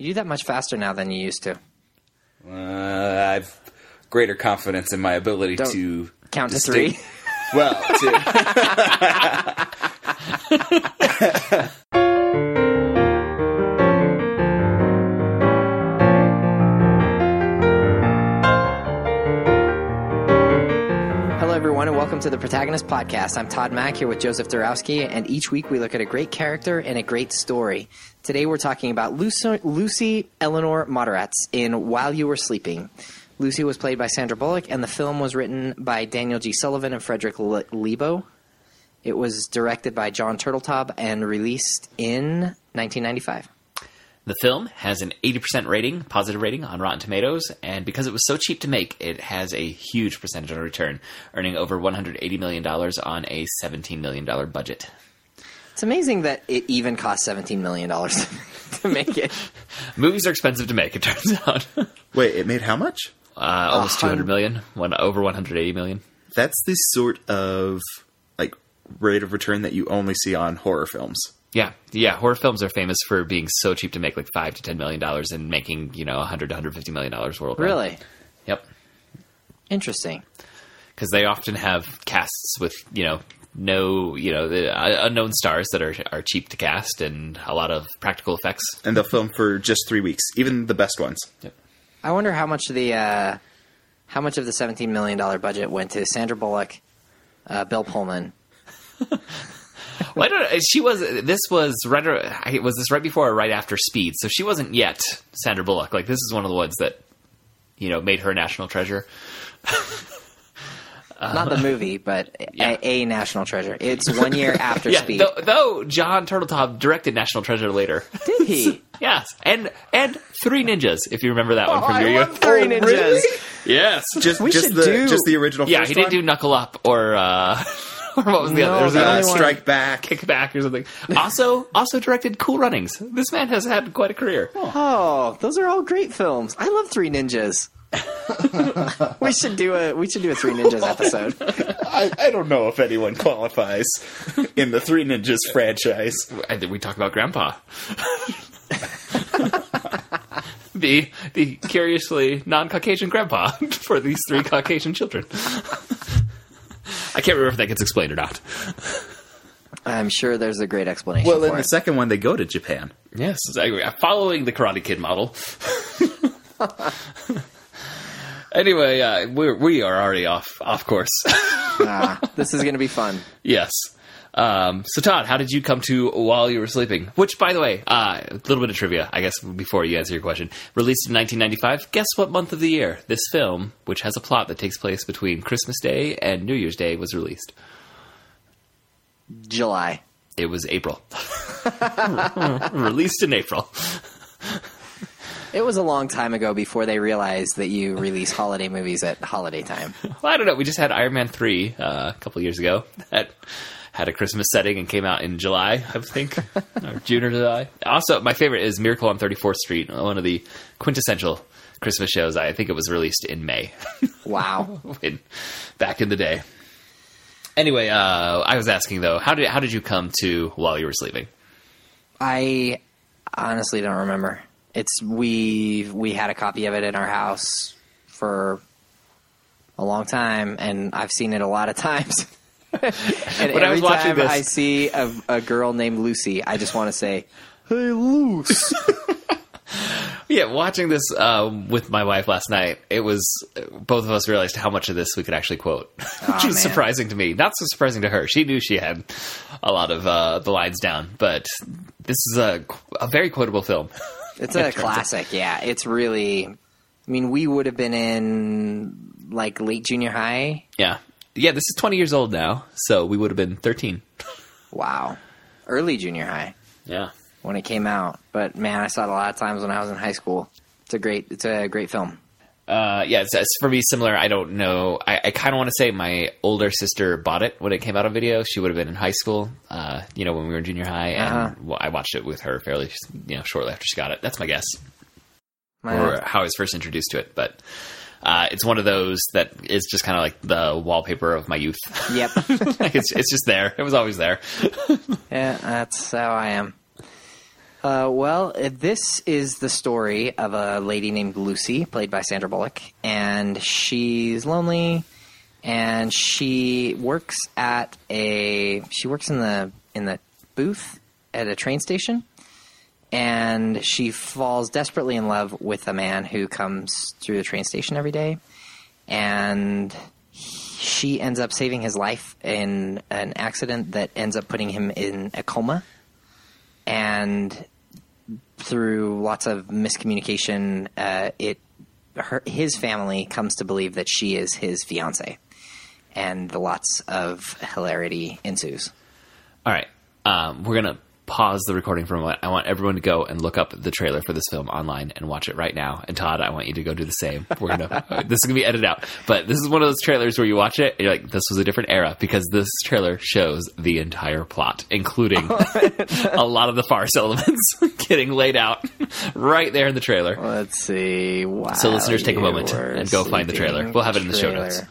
You do that much faster now than you used to. Uh, I've greater confidence in my ability Don't to Count to distinct- three. Well, to, welcome to the Protagonist Podcast. I'm Todd Mack here with Joseph Dorowski, and each week we look at a great character and a great story. Today we're talking about Lucy, Lucy Eleanor Moderatz in While You Were Sleeping. Lucy was played by Sandra Bullock, and the film was written by Daniel G. Sullivan and Frederick Le- Lebow. It was directed by Jon Turteltaub and released in 1995. The film has an 80% rating, positive rating on Rotten Tomatoes, and because it was so cheap to make, it has a huge percentage on return, earning over $180 million on a $17 million budget. It's amazing that it even cost $17 million to make it. Movies are expensive to make, it turns out. uh, wait, it made how much? almost hun- 200 million, one, over 180 million. That's the sort of like rate of return that you only see on horror films. Yeah, yeah. Horror films are famous for being so cheap to make, like five to ten million dollars, and making you know 100 to 150 million dollars worldwide. Really? Yep. Interesting. because they often have casts with you know no you know the uh, unknown stars that are are cheap to cast and a lot of practical effects. And they'll film for just three weeks, even the best ones. I wonder how much the uh, how much of the seventeen million dollar budget went to Sandra Bullock, uh, Bill Pullman. Well, I don't. She was. This was right. ar- Was this right before or right after Speed? So she wasn't yet Sandra Bullock. Like this is one of the ones that you know made her a national treasure. Not the movie, but yeah. a, a national treasure. It's one year after Yeah. Speed. Though, though Jon Turteltaub directed National Treasure later. Did he? yes, and and Three Ninjas, if you remember that one Oh, from I your youth. Three Ninjas. Yes. Just, We just should the do- just the original. Yeah, first he didn't one? do Knuckle Up or uh, or what was the No, other? There was the uh, Strike Back. Kickback or something. Also, also directed Cool Runnings. This man has had quite a career. Oh, those are all great films. I love Three Ninjas. we should do a we should do a Three Ninjas episode. I, I don't know if anyone qualifies in the Three Ninjas franchise. I think we talk about Grandpa. the the curiously non-Caucasian grandpa for these three Caucasian children. I can't remember if that gets explained or not. I'm sure there's a great explanation Well, in for the it. second one, they go to Japan. Yes, exactly. Following the Karate Kid model. anyway, uh, we're, we are already off off course. Ah, this is going to be fun. yes. Um, so, Todd, how did you come to While You Were Sleeping? Which, by the way, uh, a little bit of trivia, I guess, before you answer your question. Released in 1995. Guess what month of the year this film, which has a plot that takes place between Christmas Day and New Year's Day, was released? July. It was April. released in April. It was a long time ago before they realized that you release holiday movies at holiday time. Well, I don't know. We just had Iron Man 3 uh, a couple years ago that had a Christmas setting and came out in July, I think, or June or July. Also, my favorite is Miracle on 34th Street, one of the quintessential Christmas shows. I think it was released in May, Wow. in, back in the day. Anyway, uh, I was asking though, how did how did you come to while you were sleeping? I honestly don't remember. It's we we had a copy of it in our house for a long time, and I've seen it a lot of times. And When I every was watching time this- I see a, a girl named Lucy, I just want to say, "Hey, Luce." Yeah, watching this uh, with my wife last night, it was both of us realized how much of this we could actually quote, which was man. surprising to me. Not so surprising to her. She knew she had a lot of uh, the lines down, but this is a a very quotable film. It's a classic. Yeah, it's really. I mean, we would have been in like late junior high. yeah, yeah. This is twenty years old now, so we would have been thirteen. Wow, early junior high. Yeah, when it came out. But man, I saw it a lot of times when I was in high school. It's a great, it's a great film. Uh, yeah, it's, it's for me similar. I don't know. I, I kind of want to say my older sister bought it when it came out on video. She would have been in high school, uh, you know, when we were in junior high, and Uh-huh. I watched it with her fairly, you know, shortly after she got it. That's my guess, My- or how I was first introduced to it. But uh, it's one of those that is just kind of like the wallpaper of my youth. Yep. like it's it's just there. It was always there. yeah, that's how I am. Uh, well, uh, this is the story of a lady named Lucy, played by Sandra Bullock, and she's lonely, and she works at a she works in the in the booth at a train station, and she falls desperately in love with a man who comes through the train station every day, and she ends up saving his life in an accident that ends up putting him in a coma and through lots of miscommunication, uh, it her, his family comes to believe that she is his fiance, and lots of hilarity ensues. All right, um, we're gonna pause the recording for a moment. I want everyone to go and look up the trailer for this film online and watch it right now. And Todd, I want you to go do the same. We're gonna uh, this is gonna be edited out, but this is one of those trailers where you watch it and you're like, this was a different era because this trailer shows the entire plot, including a lot of the farce elements getting laid out right there in the trailer. Let's see. Wow. So listeners, take a moment and go find the trailer. We'll have it in the show notes.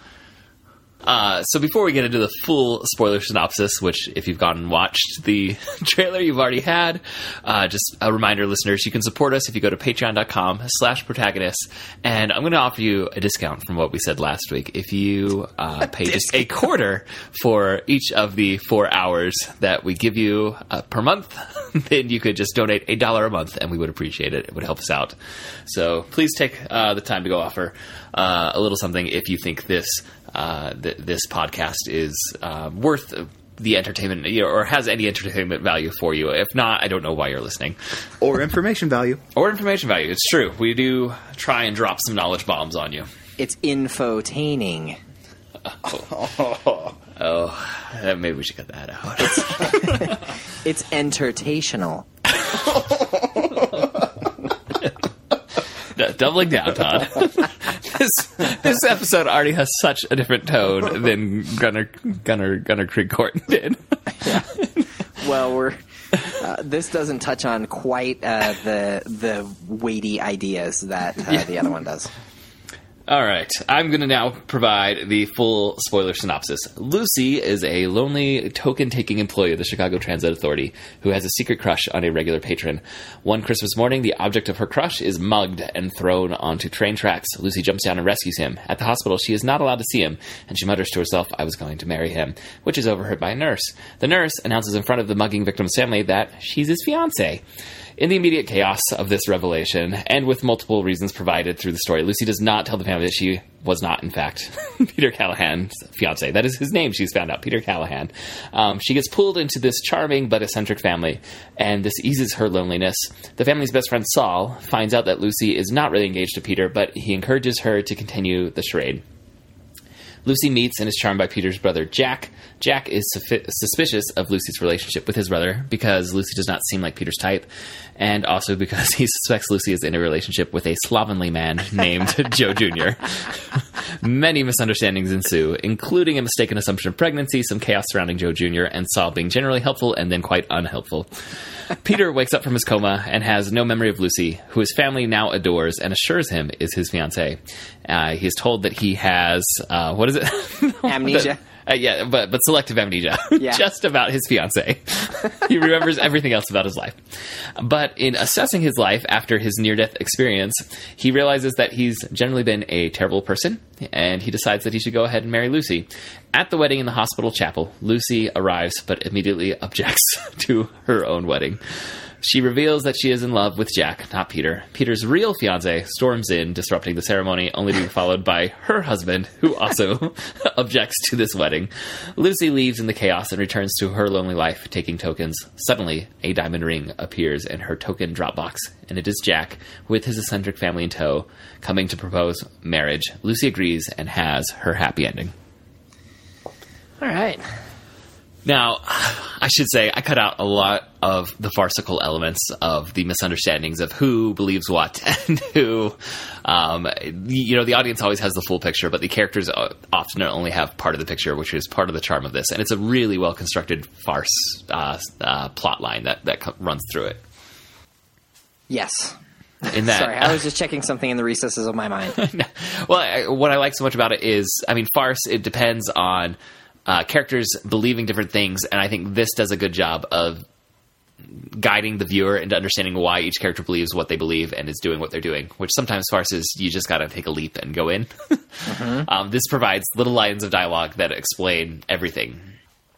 Uh, so before we get into the full spoiler synopsis, which if you've gone and watched the trailer, you've already had, uh, just a reminder, listeners, you can support us if you go to patreon.com slash protagonist. And I'm going to offer you a discount from what we said last week. If you uh, pay just a quarter for each of the four hours that we give you uh, per month, then you could just donate a dollar a month and we would appreciate it. It would help us out. So please take uh, the time to go offer uh, a little something if you think this uh, th- this podcast is uh, worth the entertainment you know, or has any entertainment value for you. If not, I don't know why you're listening. Or information value. Or information value. It's true. We do try and drop some knowledge bombs on you. It's infotaining. Oh, uh, maybe we should cut that out. It's entertational. Doubling down, Todd. this this episode already has such a different tone than Gunner Gunner Gunnerkrigg Court did. Well, we're. Uh, this doesn't touch on quite uh, the the weighty ideas that uh, the other one does. All right, I'm going to now provide the full spoiler synopsis. Lucy is a lonely, token taking employee of the Chicago Transit Authority who has a secret crush on a regular patron. One Christmas morning, the object of her crush is mugged and thrown onto train tracks. Lucy jumps down and rescues him. At the hospital, she is not allowed to see him, and she mutters to herself, I was going to marry him, which is overheard by a nurse. The nurse announces in front of the mugging victim's family that she's his fiance. In the immediate chaos of this revelation, and with multiple reasons provided through the story, Lucy does not tell the family that she was not, in fact, Peter Callahan's fiance. That is his name, she's found out, Peter Callahan. Um, she gets pulled into this charming but eccentric family, and this eases her loneliness. The family's best friend, Saul, finds out that Lucy is not really engaged to Peter, but he encourages her to continue the charade. Lucy meets and is charmed by Peter's brother, Jack. Jack is suffi- suspicious of Lucy's relationship with his brother because Lucy does not seem like Peter's type, and also because he suspects Lucy is in a relationship with a slovenly man named Joe Jr. Many misunderstandings ensue, including a mistaken assumption of pregnancy, some chaos surrounding Joe Jr., and Saul being generally helpful and then quite unhelpful. Peter wakes up from his coma and has no memory of Lucy, who his family now adores and assures him is his fiancee. Uh, he is told that he has uh, what is it? Amnesia. Uh, yeah, but but selective amnesia, Yeah. just about his fiance. he remembers everything else about his life. But in assessing his life after his near-death experience, he realizes that he's generally been a terrible person, and he decides that he should go ahead and marry Lucy. At the wedding in the hospital chapel, Lucy arrives but immediately objects to her own wedding. She reveals that she is in love with Jack, not Peter. Peter's real fiance storms in, disrupting the ceremony, only to be followed by her husband, who also objects to this wedding. Lucy leaves in the chaos and returns to her lonely life, taking tokens. Suddenly, a diamond ring appears in her token drop box, and it is Jack, with his eccentric family in tow, coming to propose marriage. Lucy agrees and has her happy ending. All right. Now, I should say I cut out a lot of the farcical elements of the misunderstandings of who believes what and who. Um, you know, the audience always has the full picture, but the characters uh, often only have part of the picture, which is part of the charm of this. And it's a really well constructed farce uh, uh, plot line that that runs through it. Yes. In that, Sorry, I was just checking something in the recesses of my mind. well, I, what I like so much about it is, I mean, farce. It depends on uh, characters believing different things, and I think this does a good job of guiding the viewer into understanding why each character believes what they believe and is doing what they're doing. Which sometimes farces you just got to take a leap and go in. um, this provides little lines of dialogue that explain everything.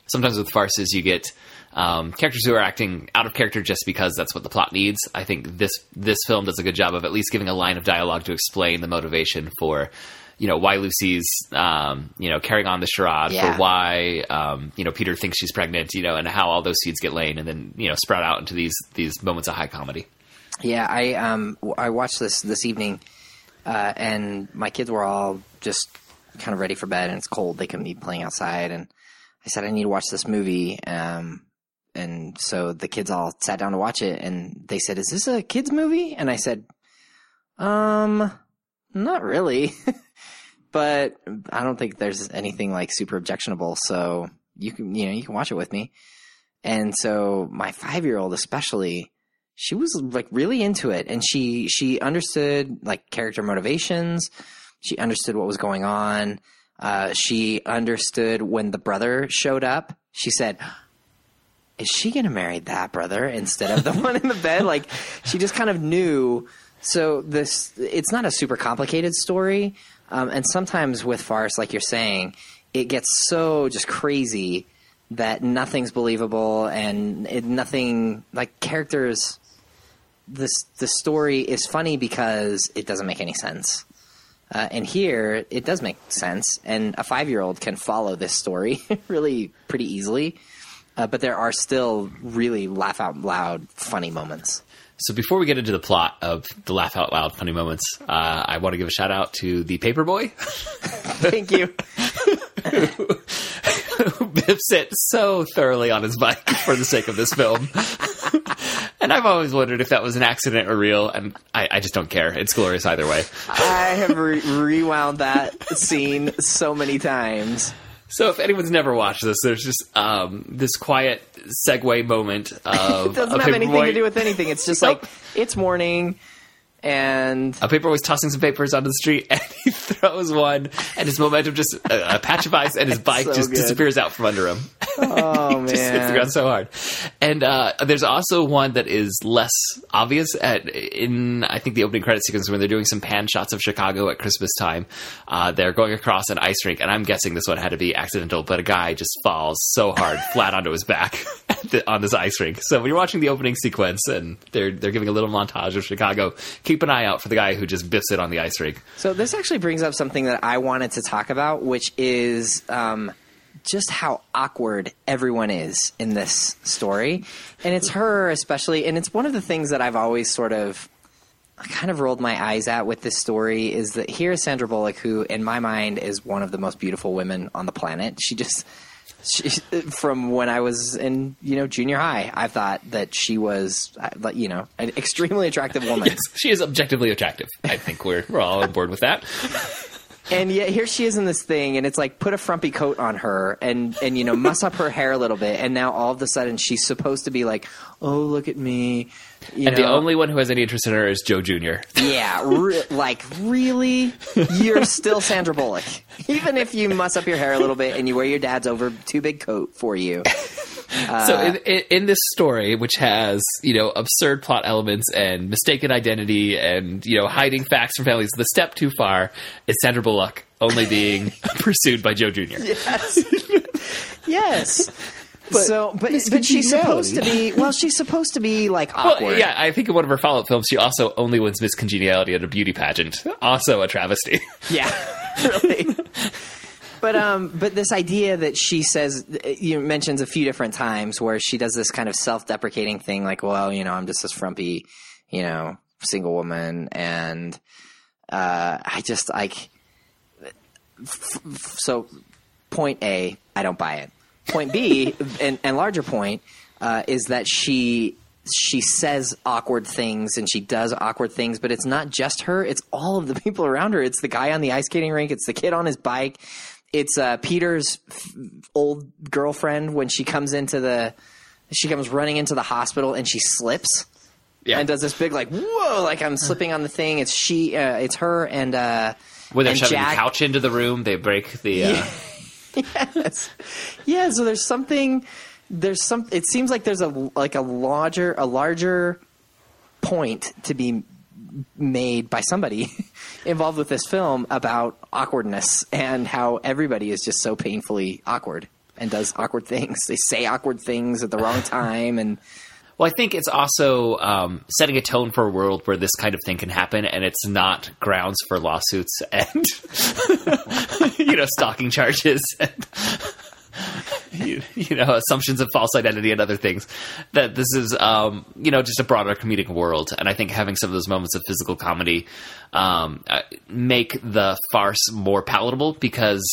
Sometimes with farces you get um, characters who are acting out of character just because that's what the plot needs. I think this this film does a good job of at least giving a line of dialogue to explain the motivation for you know why Lucy's um, you know carrying on the charade Yeah. for why um, you know Peter thinks she's pregnant, you know, and how all those seeds get laid and then you know sprout out into these these moments of high comedy. Yeah, I um I watched this this evening, uh, and my kids were all just kind of ready for bed, and it's cold. They couldn't be playing outside, and I said I need to watch this movie. Um, and so the kids all sat down to watch it, and they said, "Is this a kids movie?" And I said, "Um, not really." but I don't think there's anything like super objectionable, so you can you know you can watch it with me. And so my five year old especially, she was like really into it, and she she understood like character motivations. She understood what was going on. Uh, she understood when the brother showed up. She said, "Is she going to marry that brother instead of the one in the bed?" Like she just kind of knew. So this it's not a super complicated story, um, and sometimes with farce, like you're saying, it gets so just crazy that nothing's believable and it, nothing like characters. This the story is funny because it doesn't make any sense. Uh, and here, it does make sense, and a five year old can follow this story really pretty easily. Uh, but there are still really laugh out loud funny moments. So before we get into the plot of the laugh out loud funny moments, uh, I want to give a shout out to the Paperboy. Thank you. who biffs it so thoroughly on his bike for the sake of this film. and I've always wondered if that was an accident or real, and I, I just don't care. It's glorious either way. I have re- rewound that scene so many times. So if anyone's never watched this, there's just um, this quiet segue moment of It doesn't of have anything to do with anything. It's just Nope. like it's morning, and A paper was tossing some papers onto the street, and he throws one, and his momentum just uh, a patch of ice, and his bike so just good. disappears out from under him. oh just hits the man, ground so hard. And uh, there's also one that is less obvious at in I think the opening credit sequence when they're doing some pan shots of Chicago at Christmas time. Uh, they're going across an ice rink, and I'm guessing this one had to be accidental, but a guy just falls so hard flat onto his back the- on this ice rink. So when you're watching the opening sequence and they're they're giving a little montage of Chicago, keep an eye out for the guy who just biffs it on the ice rink. So this actually brings up something that I wanted to talk about, which is um, just how awkward everyone is in this story, and it's her especially, and it's one of the things that I've always sort of kind of rolled my eyes at with this story is that here is Sandra Bullock, who in my mind is one of the most beautiful women on the planet. She just. She, from when I was in, you know, junior high, I thought that she was, uh, you know, an extremely attractive woman. Yes, she is objectively attractive. I think we're we're all on board with that. And yet here she is in this thing, and it's like put a frumpy coat on her, and and you know muss up her hair a little bit, and now all of a sudden she's supposed to be like, oh look at me, you And know, the only one who has any interest in her is Joe Jr. yeah, re- like really, you're still Sandra Bullock, even if you muss up your hair a little bit and you wear your dad's over too big coat for you. so in, in, in this story, which has you know absurd plot elements and mistaken identity and you know hiding facts from families, the step too far is Sandra Bullock only being pursued by Joe Jr. Yes, yes. So, but but she's supposed to be. Well, she's supposed to be like Well, awkward. yeah, I think in one of her follow-up films, she also only wins Miss Congeniality at a beauty pageant. Also a travesty. Yeah, really. But um, but this idea that she says, you know, mentions a few different times where she does this kind of self-deprecating thing, like, well, you know, I'm just this frumpy, you know, single woman, and uh, I just like. f- f- So, point A, I don't buy it. Point B, and, and larger point, uh, is that she she says awkward things and she does awkward things, but it's not just her; it's all of the people around her. It's the guy on the ice skating rink. It's the kid on his bike. It's uh, Peter's f- old girlfriend when she comes into the she comes running into the hospital and she slips Yeah. and does this big like whoa like I'm slipping on the thing. It's she, uh, it's her and uh, when they're and shoving Jack- the couch into the room, they break the. Uh, yes. Yeah, so there's something there's some. It seems like there's a like a larger a larger point to be made by somebody involved with this film about awkwardness and how everybody is just so painfully awkward and does awkward things. They say awkward things at the wrong time and Well, I think it's also um, setting a tone for a world where this kind of thing can happen, and it's not grounds for lawsuits and you know stalking charges and you, you know assumptions of false identity and other things. That this is um, you know just a broader comedic world, and I think having some of those moments of physical comedy um, uh, make the farce more palatable because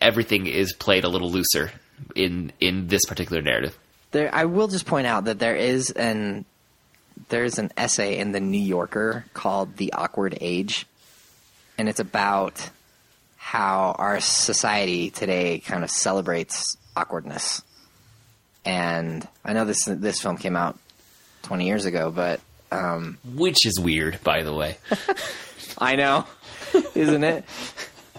everything is played a little looser in in this particular narrative. There I will just point out that there is an there's an essay in the New Yorker called The Awkward Age and it's about how our society today kind of celebrates awkwardness. And I know this this film came out 20 years ago, but um, Which is weird, by the way. I know, isn't it?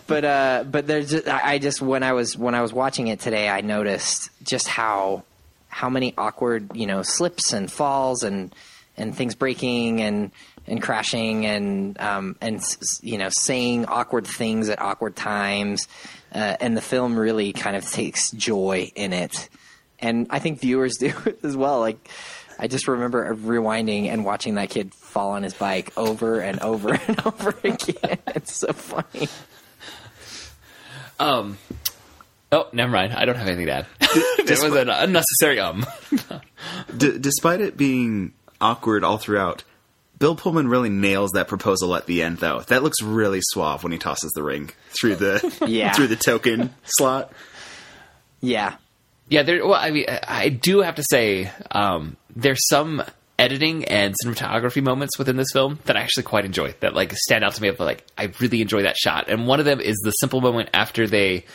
But uh, but there's just, I I just when I was when I was watching it today, I noticed just how how many awkward you know slips and falls and and things breaking and and crashing and um, and you know saying awkward things at awkward times, uh, and the film really kind of takes joy in it, and I think viewers do as well. Like I just remember rewinding and watching that kid fall on his bike over and over and over again. It's so funny. Um. Oh, never mind. I don't have anything to add. this was an unnecessary um. D- despite it being awkward all throughout, Bill Pullman really nails that proposal at the end, though. That looks really suave when he tosses the ring through the Yeah. through the token slot. Yeah. Yeah, there. Well, I mean, I do have to say, um, there's some editing and cinematography moments within this film that I actually quite enjoy. That like stand out to me. Of like, I really enjoy that shot. And one of them is the simple moment after they.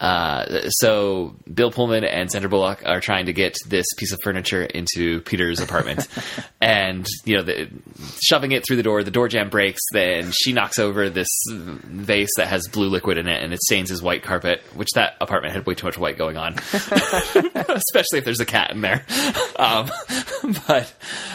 Uh, so Bill Pullman and Sandra Bullock are trying to get this piece of furniture into Peter's apartment, and you know, the, shoving it through the door. The door jam breaks. Then she knocks over this vase that has blue liquid in it, and it stains his white carpet. Which that apartment had way too much white going on, especially if there's a cat in there. Um, but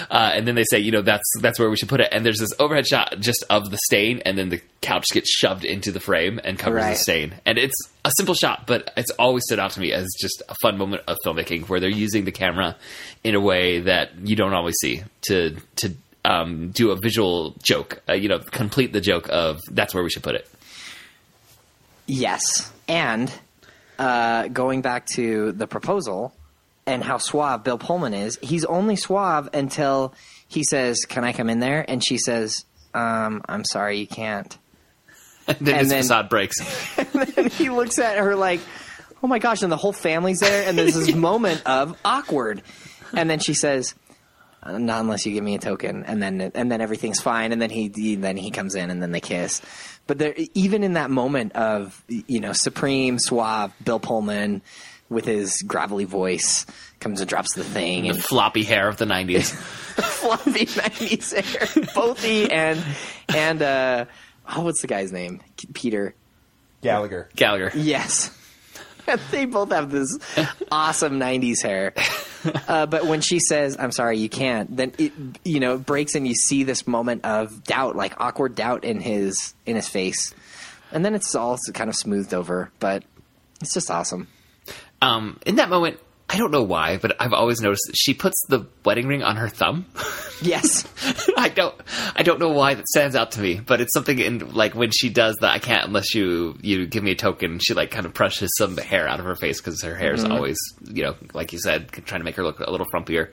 uh, and then they say, you know, that's that's where we should put it. And there's this overhead shot just of the stain, and then the couch gets shoved into the frame and covers the stain. And it's a simple shot, but it's always stood out to me as just a fun moment of filmmaking where they're using the camera in a way that you don't always see to to um, do a visual joke. Uh, you know, complete the joke of that's where we should put it. Yes. And uh, going back to the proposal and how suave Bill Pullman is, he's only suave until he says, Can I come in there? And she says, um, I'm sorry, you can't. And then And his then- facade breaks. and then he looks at her like, "Oh my gosh!" And the whole family's there, and there's this moment of awkward. And then she says, "Uh, "Not unless you give me a token." And then and then everything's fine. And then he, he then he comes in, and then they kiss. But there, even in that moment of you know supreme suave Bill Pullman with his gravelly voice comes and drops the thing the and floppy hair of the '90s. fluffy nineties hair, both he and and uh, oh, what's the guy's name? Peter. Gallagher. Gallagher. Yes. they both have this awesome 90s hair. Uh, but when she says, I'm sorry, you can't, then it, you know, it breaks and you see this moment of doubt, like awkward doubt in his, in his face. And then it's all kind of smoothed over, but it's just awesome. Um, in that moment, I don't know why, but I've always noticed that she puts the wedding ring on her thumb. Yes. I don't, I don't know why that stands out to me, but it's something in like when she does that. I can't unless you you give me a token. She like kind of brushes some hair out of her face because her hair is always you know like you said trying to make her look a little frumpier.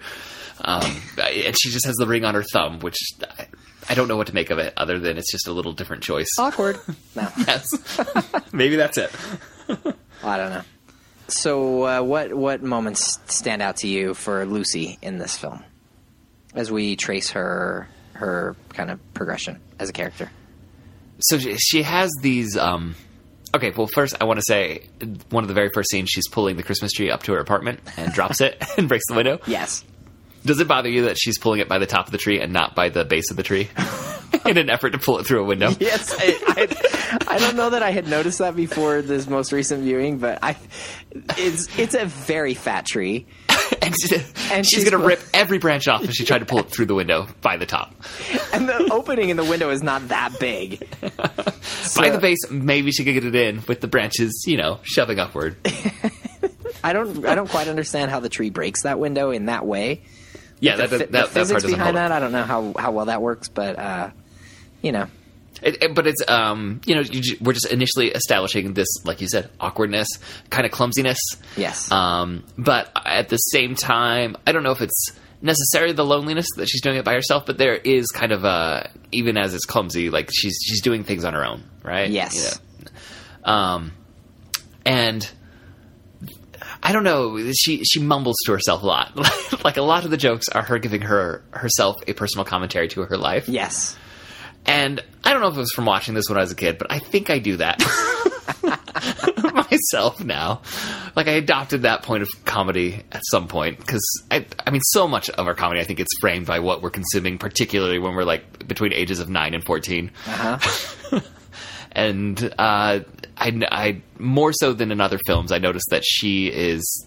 Um, and she just has the ring on her thumb, which I, I don't know what to make of it other than it's just a little different choice. awkward. No, Yes, maybe that's it. I don't know. So, uh, what, what moments stand out to you for Lucy in this film as we trace her, her kind of progression as a character? so she, she has these um okay well first i want to say one of the very first scenes she's pulling the christmas tree up to her apartment and drops it and breaks the window Yes. does it bother you that she's pulling it by the top of the tree and not by the base of the tree in an effort to pull it through a window Yes, I, I, I don't know that I had noticed that before this most recent viewing, but I, it's it's a very fat tree, and, And she's, she's- gonna rip every branch off if she tried to pull it through the window by the top. and the opening in the window is not that big. by the base, maybe she could get it in with the branches, you know, shoving upward. I don't. I don't quite understand how the tree breaks that window in that way. Yeah, The, that, phy- that, the that, physics part behind that, I don't know how how well that works, but uh, you know, It, it- but it's um, you know, you, we're just initially establishing this, like you said, awkwardness, kind of clumsiness. yes, Um, but at the same time, I don't know if it's necessarily the loneliness that she's doing it by herself, but there is kind of a even as it's clumsy, like she's she's doing things on her own, right? Yes. Yeah. Um, and I don't know. She she mumbles to herself a lot. like a lot of the jokes are her giving her herself a personal commentary to her life. yes. And I don't know if it was from watching this when I was a kid, but I think I do that myself now. Like I adopted that point of comedy at some point because I, I mean, so much of our comedy I think it's framed by what we're consuming, particularly when we're like between ages of nine and fourteen. Uh-huh. and uh, I, I more so than in other films, I noticed that she is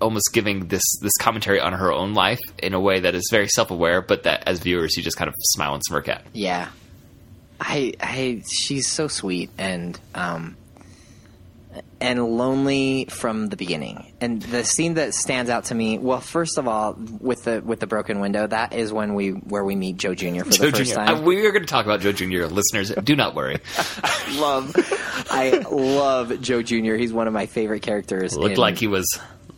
almost giving this this commentary on her own life in a way that is very self aware, but that as viewers you just kind of smile and smirk at. Yeah. I I she's so sweet and um and lonely from the beginning. And the scene that stands out to me, well, first of all, with the with the broken window, that is when we where we meet Joe Jr. for Joe the first Jr. time. Uh, we are going to talk about Joe Jr. Listeners, do not worry. love I love Joe Jr. He's one of my favorite characters. Looked in- like he was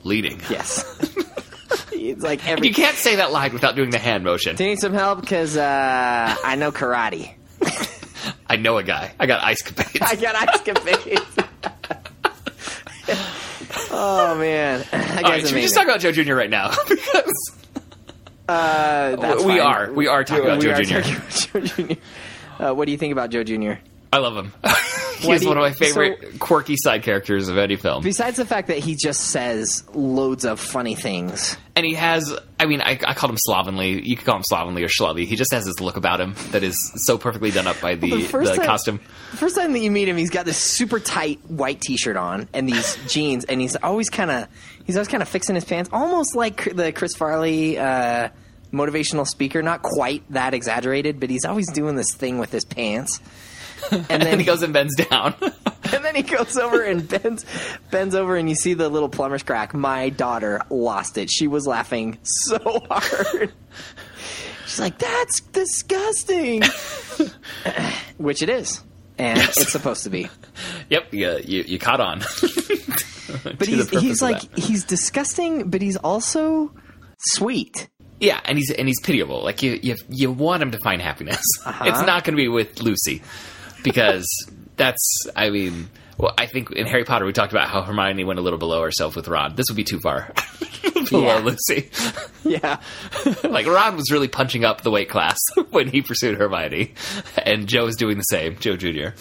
leading. Yes. it's like every You can't say that line without doing the hand motion. Do you need some help? Because uh, I know karate. I know a guy. I got ice capades. I got ice capades. oh man, All right, guy's should we just talk about Joe Jr. right now? because Uh, we fine. are. We are talking about We Joe Jr. Joe Jr. Uh, what do you think about Joe Jr.? I love him. He's one of my favorite quirky side characters of any film. Besides the fact that he just says loads of funny things. And he has, I mean, I, I called him slovenly. You could call him slovenly or schlubby. He just has this look about him that is so perfectly done up by the, The first the time- costume. The first time that you meet him, he's got this super tight white T-shirt on and these jeans, and he's always kind of he's always kind of fixing his pants, almost like the Chris Farley uh, motivational speaker. Not quite that exaggerated, but he's always doing this thing with his pants. And And then then he goes and bends down. and then he goes over and bends bends over, and you see the little plumber's crack. My daughter lost it. She was laughing so hard. She's like, "That's disgusting," which it is, and it's supposed to be. yep, you, you, you caught on. But he's, he's like he's disgusting, but he's also sweet. Yeah, and he's and he's pitiable. Like you, you, you want him to find happiness. Uh-huh. It's not going to be with Lucy because that's. I mean, well, I think in Harry Potter we talked about how Hermione went a little below herself with Ron. This would be too far below Yeah. Lucy. Yeah, like Ron was really punching up the weight class when he pursued Hermione, and Joe is doing the same. Joe Jr.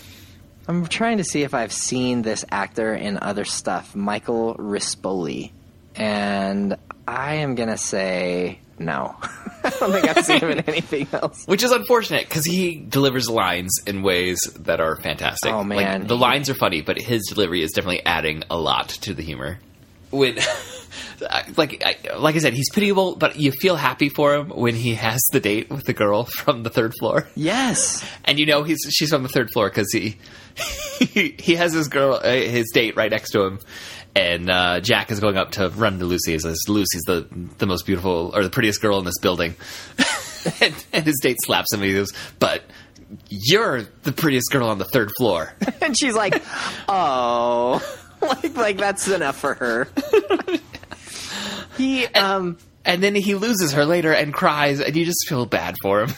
I'm trying to see if I've seen this actor in other stuff, Michael Rispoli, and I am gonna say no. I don't think I've seen him in anything else. Which is unfortunate because he delivers lines in ways that are fantastic. Oh, man. Like, the lines are funny, but his delivery is definitely adding a lot to the humor. When, like, I, like I said, he's pitiable, but you feel happy for him when he has the date with the girl from the third floor, Yes, and you know he's she's from the third floor because he, he he has his girl uh, his date right next to him. And uh, Jack is going up to run to Lucy. Says, "Lucy's the the most beautiful or the prettiest girl in this building." and, and his date slaps him. And he goes, "But you're the prettiest girl on the third floor." and she's like, "Oh, like like that's enough for her." he um and then he loses her later and cries, and you just feel bad for him.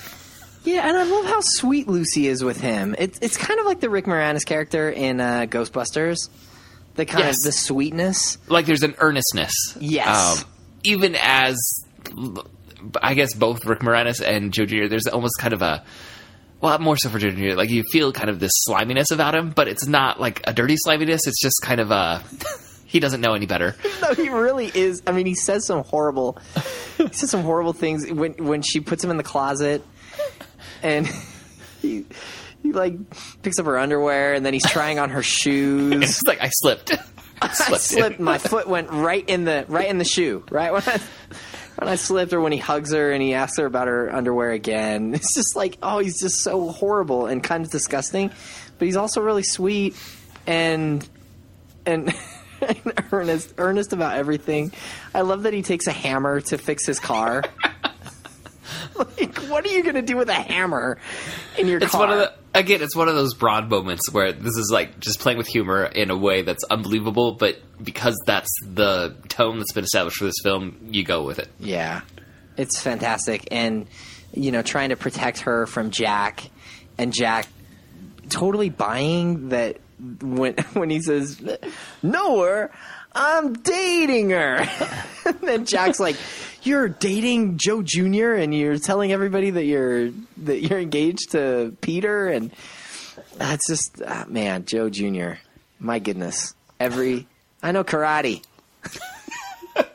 yeah, and I love how sweet Lucy is with him. It's it's kind of like the Rick Moranis character in uh, Ghostbusters. The kind Yes. of the sweetness. Like there's an earnestness. Yes. Um, even as I guess both Rick Moranis and Joe Jr. There's almost kind of a well, more so for Joe Jr. Like you feel kind of this sliminess about him, but it's not like a dirty sliminess. It's just kind of a he doesn't know any better. No, he really is. I mean, he says some horrible, he says some horrible things when when she puts him in the closet, and he he like picks up her underwear, and then he's trying on her shoes. It's like I slipped. I Slipped slipped. My foot went right in the right in the shoe. Right when I when I slipped, or when he hugs her and he asks her about her underwear again. It's just like, oh, he's just so horrible and kind of disgusting, but he's also really sweet and and. and earnest, earnest about everything. I love that he takes a hammer to fix his car. like, what are you going to do with a hammer in your It's car? one of the again. It's one of those broad moments where this is like just playing with humor in a way that's unbelievable, but because that's the tone that's been established for this film, you go with it. Yeah, it's fantastic, and you know, trying to protect her from Jack, and Jack totally buying that when when he says, "No, her, I'm dating her," and then Jack's like. You're dating Joe Jr. and you're telling everybody that you're that you're engaged to Peter and that's just ah, man, Joe Jr. My goodness, every I know karate.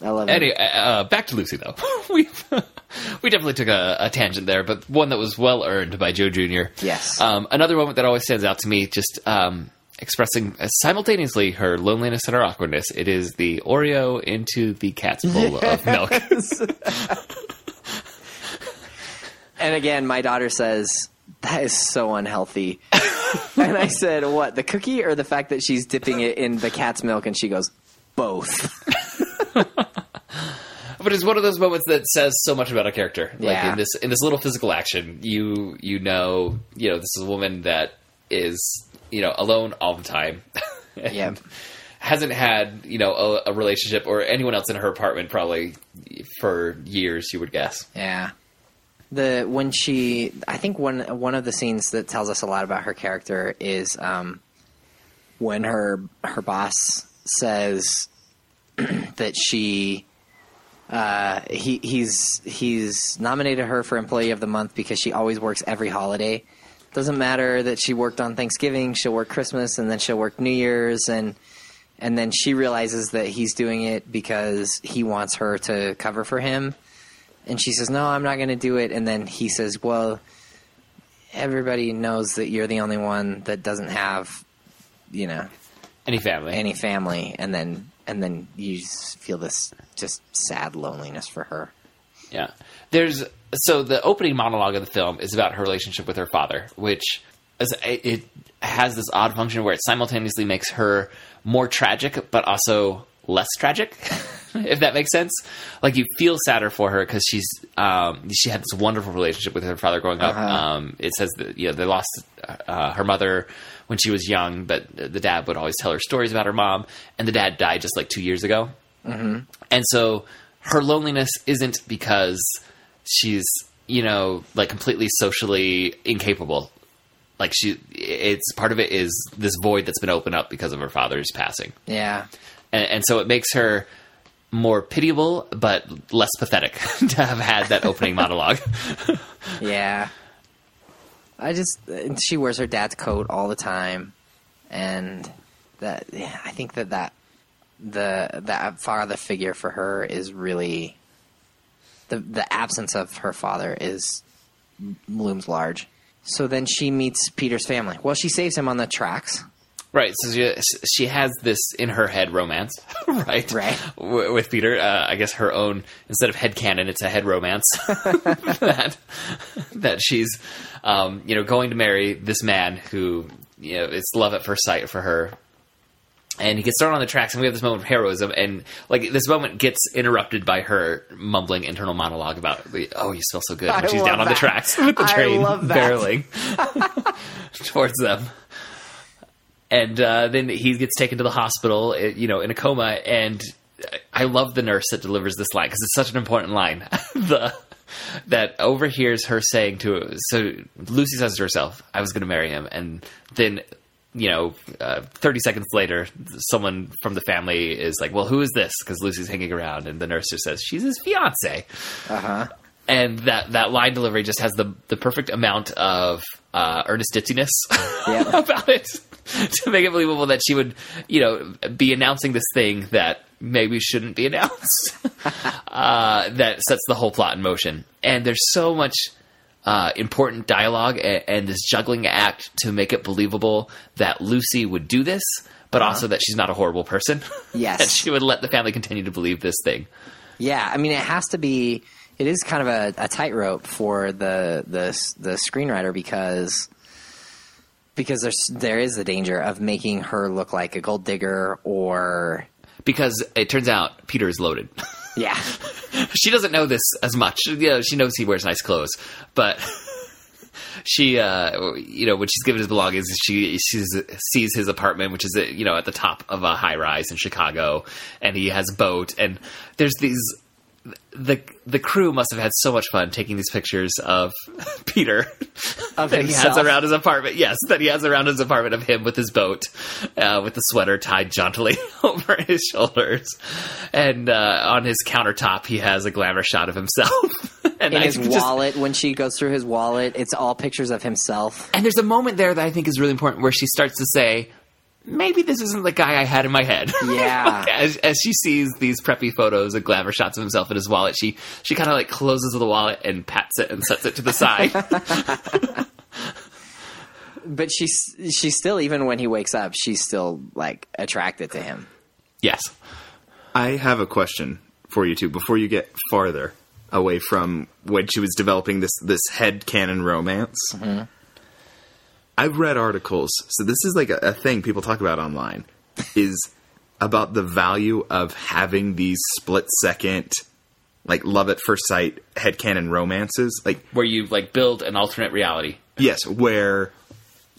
I love it. Anyway, uh, back to Lucy though. we we definitely took a, a tangent there, but one that was well earned by Joe Jr. Yes. Um, another moment that always stands out to me, just um, expressing simultaneously her loneliness and her awkwardness. It is the Oreo into the cat's bowl of milk. And again, my daughter says, that is so unhealthy. and I said, what, the cookie or the fact that she's dipping it in the cat's milk? And she goes, both. But it's one of those moments that says so much about a character. Like Yeah. in this in this little physical action, you you know you know this is a woman that is you know alone all the time. Yeah. Hasn't had you know a, a relationship or anyone else in her apartment probably for years. You would guess. Yeah. The when she, I think one one of the scenes that tells us a lot about her character is um, when her her boss says that she uh, he he's he's nominated her for employee of the month because she always works every holiday. Doesn't matter that she worked on Thanksgiving, she'll work Christmas and then she'll work New Year's and and then she realizes that he's doing it because he wants her to cover for him. And she says, "No, I'm not going to do it." And then he says, "Well, everybody knows that you're the only one that doesn't have, you know, Any family. any family." And then and then you feel this just sad loneliness for her. Yeah. There's so the opening monologue of the film is about her relationship with her father, which is, it has this odd function where it simultaneously makes her more tragic but also less tragic. if that makes sense, like you feel sadder for her because she's um, she had this wonderful relationship with her father growing up. Uh-huh. Um, it says that you know they lost uh, her mother when she was young, but the dad would always tell her stories about her mom, and the dad died just like two years ago. And so her loneliness isn't because she's, you know, like completely socially incapable. Like she, it's part of it is this void that's been opened up because of her father's passing. Yeah, And, and so it makes her more pitiable, but less pathetic to have had that opening monologue. yeah. I just she wears her dad's coat all the time, and that yeah, I think that that the that father figure for her is really the the absence of her father is looms large. So then she meets Peter's family. Well, she saves him on the tracks. Right. So she, she has this in her head romance, right? Right. W- with Peter, uh, I guess her own instead of head canon, it's a head romance that that she's, um, you know, going to marry this man who, you know, it's love at first sight for her. And he gets thrown on the tracks, and we have this moment of heroism, and like this moment gets interrupted by her mumbling internal monologue about, "Oh, you smell so good." I she's down on the tracks with the I train barreling towards them and uh, then he gets taken to the hospital, uh, you know, in a coma. And I love the nurse that delivers this line because it's such an important line. the that overhears her saying to so Lucy says to herself, "I was going to marry him," and then. You know, uh, thirty seconds later, someone from the family is like, "Well, who is this?" Because Lucy's hanging around, and the nurse just says, "She's his fiance." Uh huh. And that that line delivery just has the the perfect amount of uh, earnest ditziness Yeah. about it to make it believable that she would, you know, be announcing this thing that maybe shouldn't be announced. uh, that sets the whole plot in motion. And there's so much uh, important dialogue and, and this juggling act to make it believable that Lucy would do this, but also that she's not a horrible person. Yes. and she would let the family continue to believe this thing. Yeah, I mean, it has to be. It is kind of a, a tightrope for the the the screenwriter because because there's there is the danger of making her look like a gold digger or Because it turns out Peter is loaded. yeah she doesn't know this as much. You know, she knows he wears nice clothes, but she, uh, you know, when she's given his belongings, she sees, sees his apartment, which is you know at the top of a high rise in Chicago, and he has a boat, and there's these. The the crew must have had so much fun taking these pictures of Peter of that he has around his apartment. Yes, that he has around his apartment of him with his boat, uh, with the sweater tied jauntily over his shoulders, and uh, on his countertop he has a glamour shot of himself. and in I his just- wallet when she goes through his wallet. It's all pictures of himself. and there's a moment there that I think is really important where she starts to say, "Maybe this isn't the guy I had in my head." Yeah. as, as she sees these preppy photos and glamour shots of himself in his wallet, she she kind of like closes the wallet and pats it and sets it to the side. But she's she's still even when he wakes up, she's still like attracted to him. yes. I have a question for you two before you get farther away from when she was developing this this head canon romance. Mm-hmm. I've read articles, so this is like a, a thing people talk about online, is about the value of having these split second, like love at first sight headcanon romances. Like Where you like build an alternate reality. Yes, where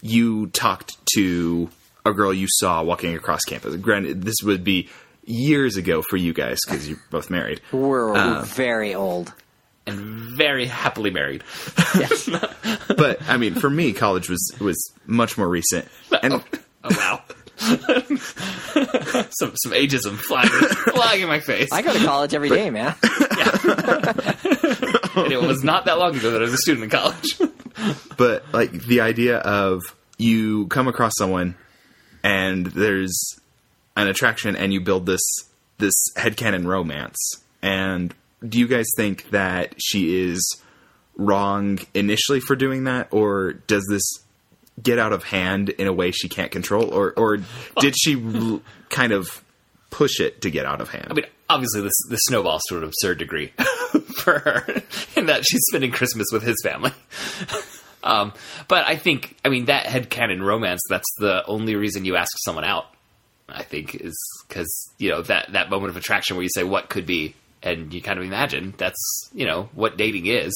you talked to a girl you saw walking across campus. Granted, this would be years ago for you guys because you're both married. We're Uh. very old. And very happily married. But I mean, for me, college was was much more recent. And Oh, oh wow. some some ageism flying flying in my face. I go to college every day, man. and it was not that long ago that I was a student in college. but like the idea of you come across someone and there's an attraction and you build this this headcanon romance and do you guys think that she is wrong initially for doing that or does this get out of hand in a way she can't control or or did she kind of push it to get out of hand I mean, obviously, this this snowballs to an absurd degree for her, in that she's spending Christmas with his family. Um, but I think, I mean, that headcanon romance, that's the only reason you ask someone out, I think, is because, you know, that, that moment of attraction where you say, what could be? And you kind of imagine that's, you know, what dating is,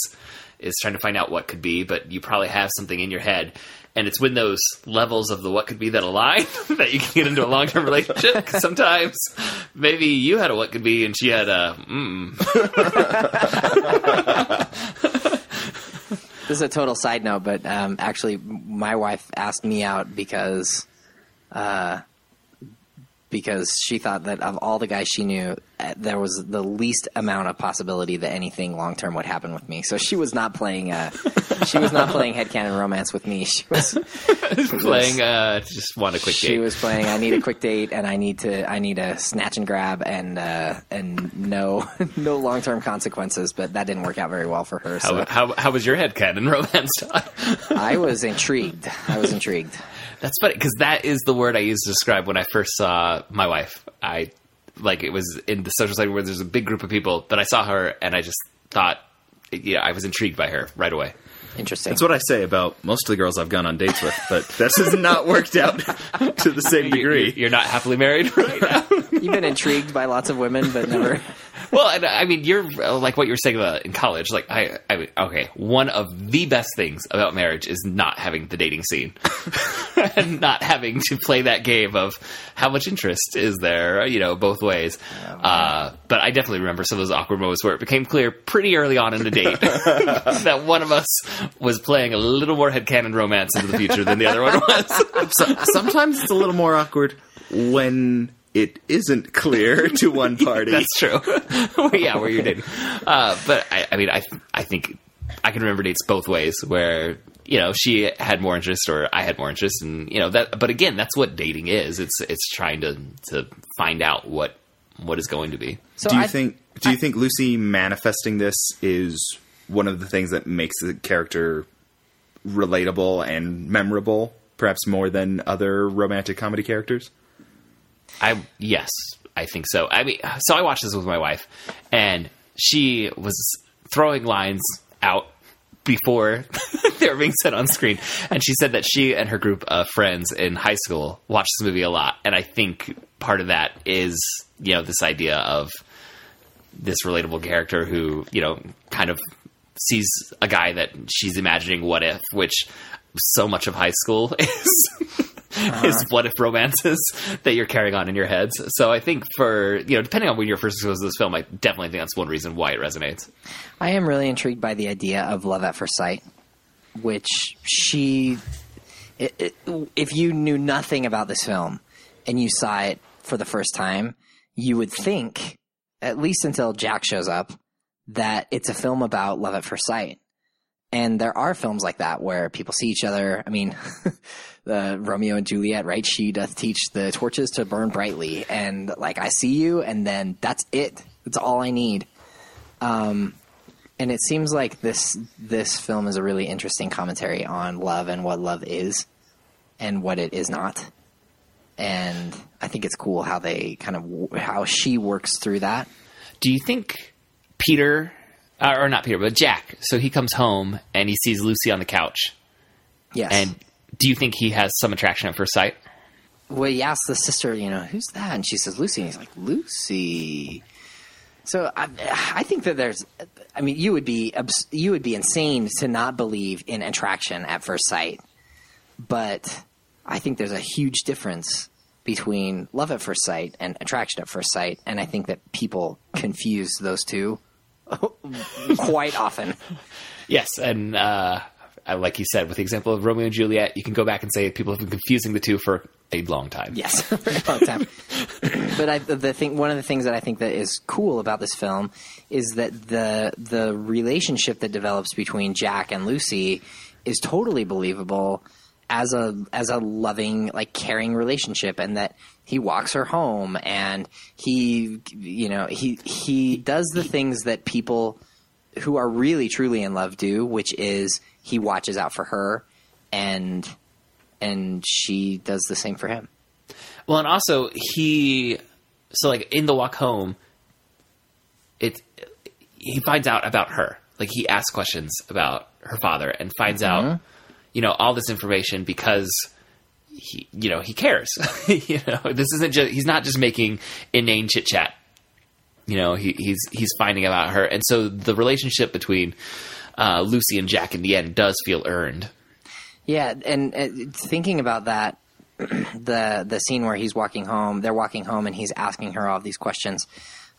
is trying to find out what could be, but you probably have something in your head. And it's when those levels of the what could be that align that you can get into a long term relationship. sometimes maybe you had a what could be and she had a mm. This is a total side note, but um, actually, my wife asked me out because, uh, because she thought that of all the guys she knew, uh, there was the least amount of possibility that anything long term would happen with me. So she was not playing. Uh, she was not playing headcanon romance with me. She was playing uh, just want a quick she date. was playing. I need a quick date, and I need to. I need a snatch and grab, and uh, and no no long term consequences. But that didn't work out very well for her. So how, how, how was your headcanon romance? I was intrigued. I was intrigued. That's funny because that is the word I used to describe when I first saw my wife. I like it was in the social setting where there's a big group of people, but I saw her and I just thought, yeah, I was intrigued by her right away. Interesting. that's what I say about most of the girls I've gone on dates with, but this has not worked out to the same degree. You're not happily married right now. You've been intrigued by lots of women, but never. Well, and, I mean, you're uh, like what you were saying about in college. Like, I, I mean, okay, one of the best things about marriage is not having the dating scene, and not having to play that game of how much interest is there, you know, both ways. uh, but I definitely remember some of those awkward moments where it became clear pretty early on in the date that one of us was playing a little more headcanon romance into the future than the other one was. So, sometimes it's a little more awkward when it isn't clear to one party. That's true. yeah, where you're dating. Uh, but I, I mean, I I think I can remember dates both ways where you know she had more interest or I had more interest, and you know that. But again, that's what dating is. It's it's trying to to find out what what is going to be. So do you I, think? Do you think Lucy manifesting this is one of the things that makes the character relatable and memorable, perhaps more than other romantic comedy characters. I yes, I think so. I mean, so I watched this with my wife, and she was throwing lines out before they were being said on screen, and she said that she and her group of friends in high school watched this movie a lot, and I think part of that is you know this idea of this relatable character who you know kind of sees a guy that she's imagining what if, which so much of high school is Uh-huh. is what if romances that you're carrying on in your heads. So I think for you know, depending on when you're first exposed to this film, I definitely think that's one reason why it resonates. I am really intrigued by the idea of love at first sight, which she, it, it, if you knew nothing about this film and you saw it for the first time, you would think, at least until Jack shows up, that it's a film about love at first sight. And there are films like that where people see each other. I mean, the Romeo and Juliet, right? She doth teach the torches to burn brightly, and like I see you, and then that's it. That's all I need. Um, and it seems like this this film is a really interesting commentary on love and what love is, and what it is not. And I think it's cool how they kind of how she works through that. Do you think Peter, uh, or not Peter, but Jack? So he comes home and he sees Lucy on the couch, Yes. and do you think he has some attraction at first sight? well, he asks the sister, you know, who's that? And she says Lucy. And he's like, Lucy. So I, I think that there's, I mean, you would be you would be insane to not believe in attraction at first sight, but I think there's a huge difference between love at first sight and attraction at first sight, and I think that people confuse those two quite often. Yes, and uh, like you said, with the example of Romeo and Juliet, you can go back and say people have been confusing the two for a long time. Yes, for a long time. but I, the thing, one of the things that I think that is cool about this film is that the the relationship that develops between Jack and Lucy is totally believable as a as a loving, like caring relationship, and that he walks her home and he, you know, he he does the things that people who are really truly in love do, which is he watches out for her and and she does the same for him. Well, and also he, so like in the walk home, it he finds out about her. Like he asks questions about her father and finds mm-hmm. out, you know, all this information because he, you know, he cares. you know, this isn't just he's not just making inane chit chat. You know, he, he's he's finding about her, and so the relationship between uh, Lucy and Jack in the end does feel earned. Yeah, and uh, thinking about that, the the scene where he's walking home, they're walking home, and he's asking her all these questions.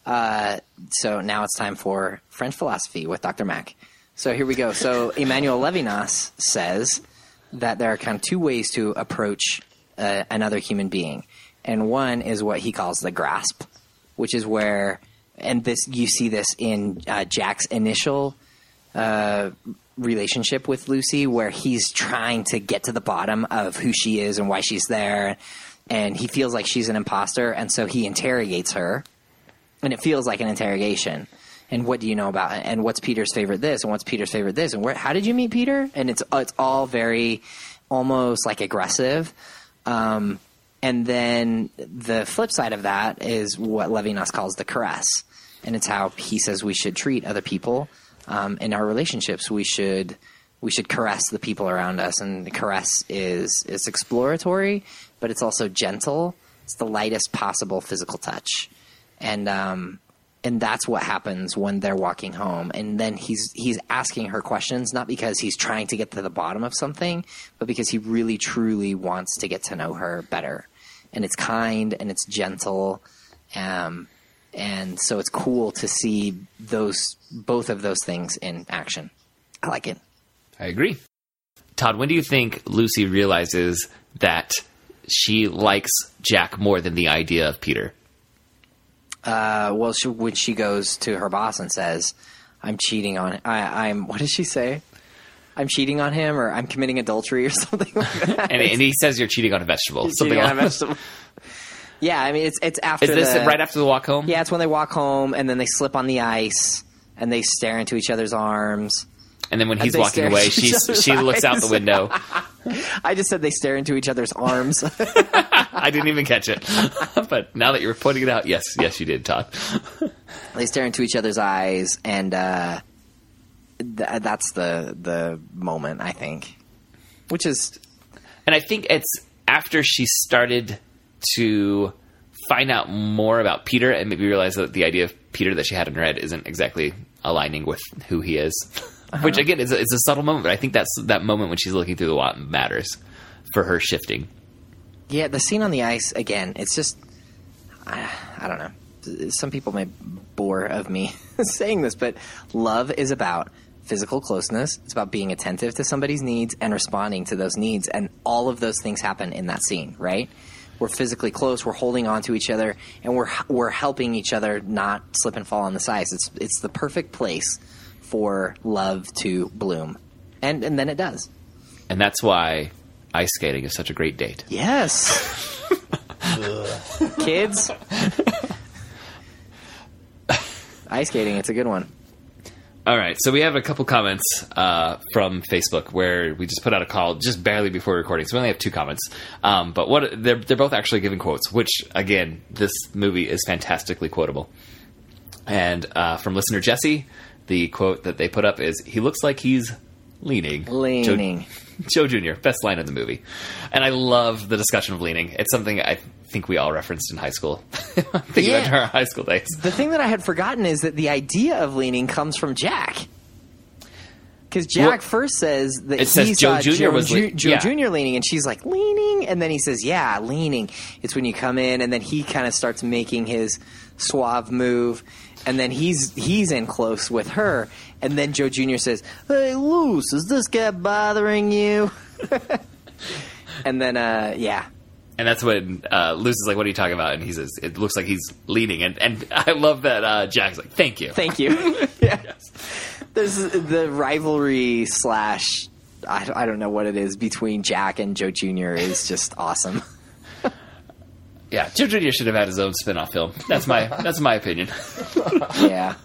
Uh, so now it's time for French philosophy with Dr. Mack. So here we go. So Emmanuel Levinas says that there are kind of two ways to approach uh, another human being, and one is what he calls the grasp, which is where, and this you see this in uh, Jack's initial uh, relationship with Lucy where he's trying to get to the bottom of who she is and why she's there. And he feels like she's an imposter. And so he interrogates her. And it feels like an interrogation. And what do you know about it? And what's Peter's favorite this? And what's Peter's favorite this? And where, how did you meet Peter? And it's, it's all very almost like aggressive. Um, and then the flip side of that is what Levinas calls the caress. And it's how he says we should treat other people um, in our relationships. We should we should caress the people around us, and caress is is exploratory, but it's also gentle. It's the lightest possible physical touch, and um, and that's what happens when they're walking home. And then he's he's asking her questions not because he's trying to get to the bottom of something, but because he really truly wants to get to know her better. And it's kind and it's gentle. Um, and so it's cool to see those both of those things in action. I like it. I agree. Todd, when do you think Lucy realizes that she likes Jack more than the idea of Peter? Uh, well, she, when she goes to her boss and says, "I'm cheating on I, I'm," what does she say? I'm cheating on him, or I'm committing adultery, or something like that. And, and he says you're cheating on a vegetable. Cheating something on a like vegetable. Yeah, I mean it's it's after Is this the, right after the walk home? Yeah, it's when they walk home and then they slip on the ice and they stare into each other's arms. And then when he's walking away, she she looks out the window. I just said they stare into each other's arms. I didn't even catch it, but now that you're pointing it out, yes, yes, you did, Todd. they stare into each other's eyes, and uh, th- that's the the moment I think, which is And I think it's after she started to find out more about Peter and maybe realize that the idea of Peter that she had in her head isn't exactly aligning with who he is. Uh-huh. Which again is a, is a subtle moment, but I think that's that moment when she's looking through the lot matters for her shifting. yeah. The scene on the ice again. It's just I, I don't know. Some people may bore of me saying this, but love is about physical closeness. It's about being attentive to somebody's needs and responding to those needs, and all of those things happen in that scene, right? We're physically close. We're holding on to each other, and we're we're helping each other not slip and fall on the ice. It's it's the perfect place for love to bloom, and and then it does. And that's why ice skating is such a great date. Yes. Kids. Ice skating, it's a good one. All right, so we have a couple comments uh, from Facebook where we just put out a call just barely before recording. So we only have two comments, um, but what they're they're both actually giving quotes, which again, this movie is fantastically quotable. And uh, from listener Jesse, the quote that they put up is, "He looks like he's leaning." Leaning. Joe, Joe Jr. Best line in the movie, and I love the discussion of leaning. It's something I think we all referenced in high school. Thinking Yeah. to our high school days. The thing that I had forgotten is that the idea of leaning comes from Jack. Because Jack Well, first says that it says he Joe saw Jr. Joe, was le- Joe yeah. Jr. leaning, and she's like leaning, and then he says, "Yeah, leaning." It's when you come in, and then he kind of starts making his suave move, and then he's he's in close with her, and then Joe Jr. says, "Hey, Luce, is this guy bothering you?" and then, uh, yeah, And that's when uh, Luce is like, "What are you talking about?" And he says, "It looks like he's leaning." And and I love that uh, Jack's like, "Thank you." Thank you. yeah. There's the rivalry slash I, I don't know what it is between Jack and Joe Jr. is just awesome. yeah, Joe Jr. should have had his own spin-off film. That's my that's my opinion. Yeah.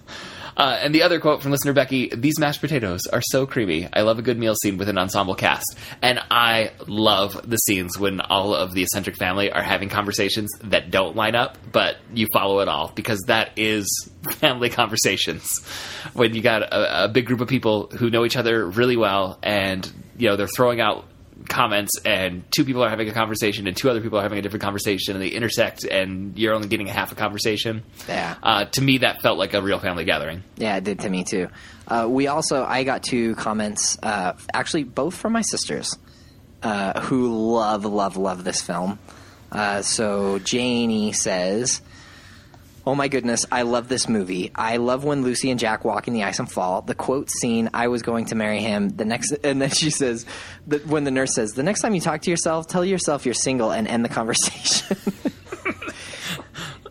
Uh, and the other quote from listener Becky: "These mashed potatoes are so creamy. I love a good meal scene with an ensemble cast, and I love the scenes when all of the eccentric family are having conversations that don't line up, but you follow it all because that is family conversations. When you got a, a big group of people who know each other really well, and you know they're throwing out." Comments and two people are having a conversation and two other people are having a different conversation and they intersect and you're only getting a half a conversation Yeah. uh, to me that felt like a real family gathering Yeah, it did to me too. Uh, we also, I got two comments, uh, actually both from my sisters, uh, who love, love, love this film. Uh, so Janie says, "Oh my goodness, I love this movie. I love when Lucy and Jack walk in the ice and fall. The quote scene, "I was going to marry him." The next, and then she says, when the nurse says, "The next time you talk to yourself, tell yourself you're single and end the conversation."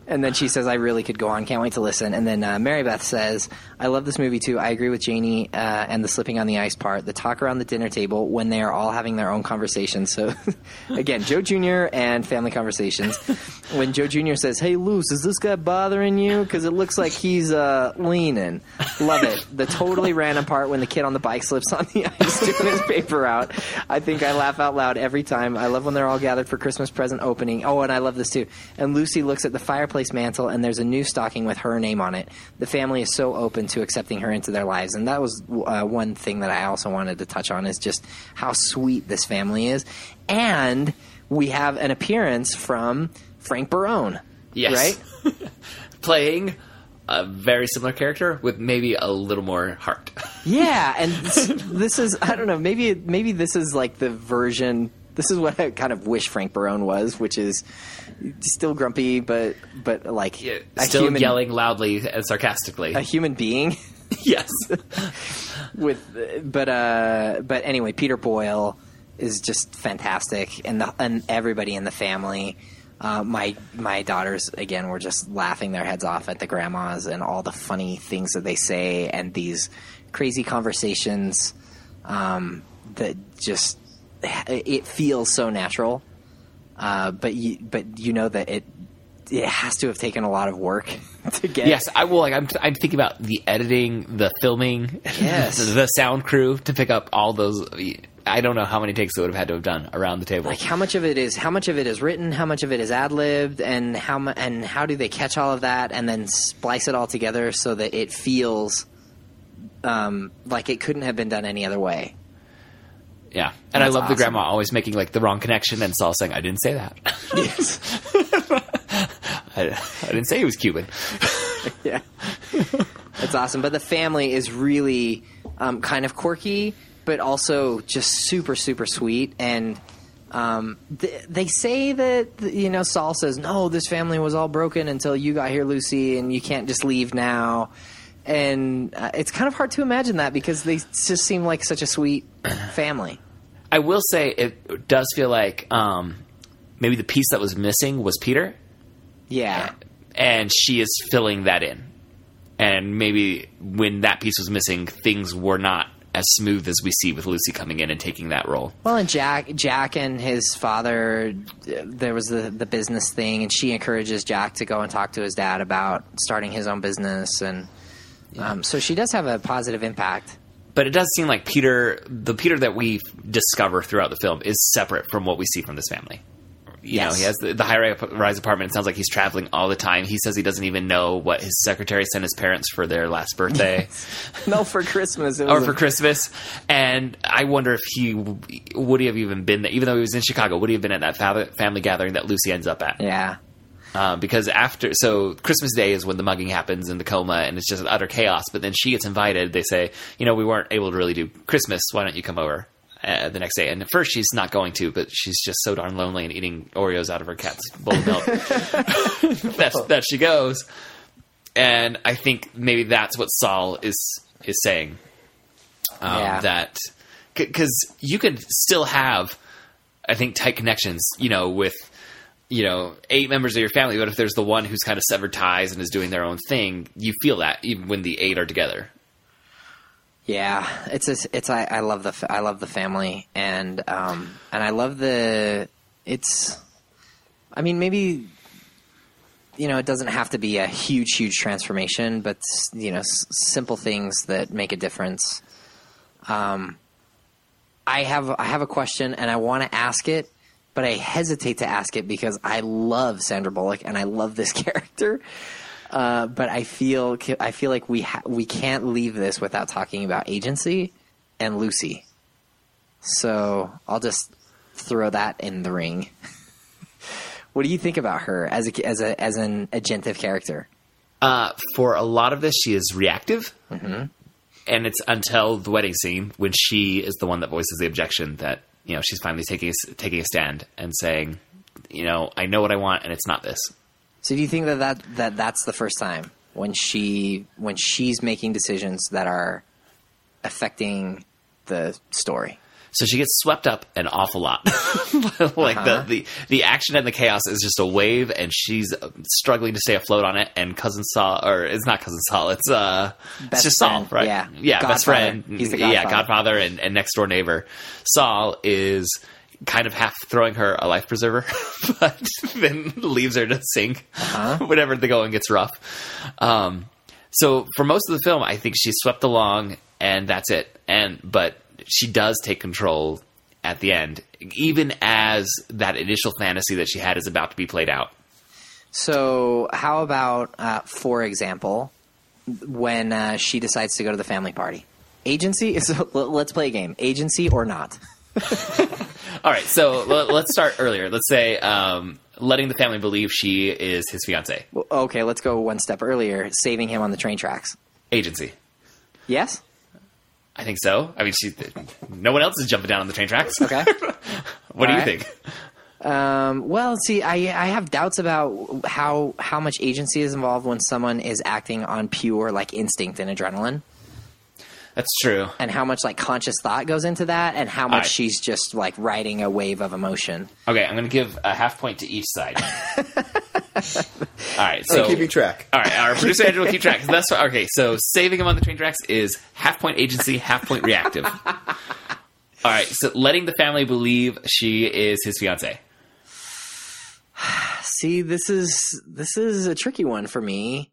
And then she says, I really could go on. Can't wait to listen. And then uh, Mary Beth says, I love this movie too. I agree with Janie uh, and the slipping on the ice part. The talk around the dinner table when they are all having their own conversations. So, again, Joe Jr. and family conversations. when Joe Jr. says, Hey, Luce, is this guy bothering you? Because it looks like he's uh, leaning. Love it. The totally random part when the kid on the bike slips on the ice doing his paper out. I think I laugh out loud every time. I love when they're all gathered for Christmas present opening. Oh, and I love this too. And Lucy looks at the fireplace mantle, and there's a new stocking with her name on it. The family is so open to accepting her into their lives, and that was uh, one thing that I also wanted to touch on is just how sweet this family is. And we have an appearance from Frank Barone. Yes. Right? playing a very similar character with maybe a little more heart. Yeah, and this, this is I don't know, maybe maybe this is like the version this is what I kind of wish Frank Barone was, which is still grumpy but but like a Still human yelling loudly and sarcastically. a human being yes. with but uh but anyway, Peter Boyle is just fantastic and the and everybody in the family uh, my my daughters again were just laughing their heads off at the grandmas and all the funny things that they say and these crazy conversations um, that just it feels so natural. Uh, but you but you know that it it has to have taken a lot of work to get. Yes, I will. Like, I'm, I'm thinking about the editing, the filming, Yes. the, the sound crew to pick up all those. I don't know how many takes they would have had to have done around the table. Like how much of it is how much of it is written, how much of it is ad libbed, and how mu- and how do they catch all of that and then splice it all together so that it feels um, like it couldn't have been done any other way. Yeah, and I That's love the grandma always making like the wrong connection and Saul saying, "I didn't say that. Yes. I, I didn't say he was Cuban." yeah. That's awesome. But the family is really um, kind of quirky, but also just super, super sweet. And um, th- they say that, you know, Saul says, no, this family was all broken until you got here, Lucy, and you can't just leave now. And uh, it's kind of hard to imagine that because they just seem like such a sweet family. I will say it does feel like um, maybe the piece that was missing was Peter, Yeah. and she is filling that in. And maybe when that piece was missing, things were not as smooth as we see with Lucy coming in and taking that role. Well, and Jack, Jack and his father, uh, there was the the business thing, and she encourages Jack to go and talk to his dad about starting his own business, and um, so she does have a positive impact. But it does seem like Peter, the Peter that we discover throughout the film, is separate from what we see from this family. You Yes. know, he has the, the high rise apartment. It sounds like he's traveling all the time. He says he doesn't even know what his secretary sent his parents for their last birthday. No, for Christmas it or for a- Christmas. And I wonder if he would he have even been there, even though he was in Chicago, would he have been at that fa- family gathering that Lucy ends up at? yeah, Um, because after, so Christmas Day is when the mugging happens and the coma, and it's just utter chaos. But then she gets invited. They say, you know, we weren't able to really do Christmas. Why don't you come over? Uh, the next day, and at first she's not going to, but she's just so darn lonely and eating Oreos out of her cat's bowl of milk. that's that she goes, and I think maybe that's what Saul is is saying um, Yeah. that because you could still have i think tight connections you know with you know eight members of your family but if there's the one who's kind of severed ties and is doing their own thing you feel that even when the eight are together yeah. It's a, it's I, I love the I love the family, and um and I love the it's. I mean, maybe you know it doesn't have to be a huge, huge transformation, but you know, s- simple things that make a difference. Um, I have I have a question, and I want to ask it, but I hesitate to ask it because I love Sandra Bullock and I love this character. Uh, but I feel I feel like we ha- we can't leave this without talking about agency and Lucy. So I'll just throw that in the ring. what do you think about her as a as a as an agentive character? uh, for a lot of this she is reactive mm-hmm. and it's until the wedding scene when she is the one that voices the objection that you know she's finally taking a, taking a stand and saying you know i know what i want and it's not this So do you think that, that that that's the first time when she when she's making decisions that are affecting the story? So she gets swept up an awful lot. like Uh-huh. the, the the action and the chaos is just a wave, and she's struggling to stay afloat on it. And cousin Saul, or it's not cousin Saul, it's uh, it's Best just Saul, friend, right? yeah. yeah, best Godfather. friend. He's the godfather. yeah, godfather. godfather and, and next door neighbor. Saul is kind of half throwing her a life preserver, but then leaves her to sink Uh-huh. whenever the going gets rough. Um, so for most of the film, I think she's swept along, and that's it. And but she does take control at the end, even as that initial fantasy that she had is about to be played out. So how about, uh, for example, when uh, she decides to go to the family party? Agency. So let's play a game. Agency or not? All right, so l- let's start earlier. Let's say um, letting the family believe she is his fiance. Well, Okay, let's go one step earlier. Saving him on the train tracks. Agency. Yes. I think so. I mean, she. No one else is jumping down on the train tracks. Okay. What do you All right. think? Um, well, see, I I have doubts about how how much agency is involved when someone is acting on pure like instinct and adrenaline, That's true. and how much like conscious thought goes into that, and how much right. she's just like riding a wave of emotion. Okay, I'm going to give a half point to each side. All right, so keeping track. All right, our producer Andrew will keep track. That's what, okay. So saving him on the train tracks is half point agency, half point reactive. All right, so letting the family believe she is his fiance. See, this is this is a tricky one for me.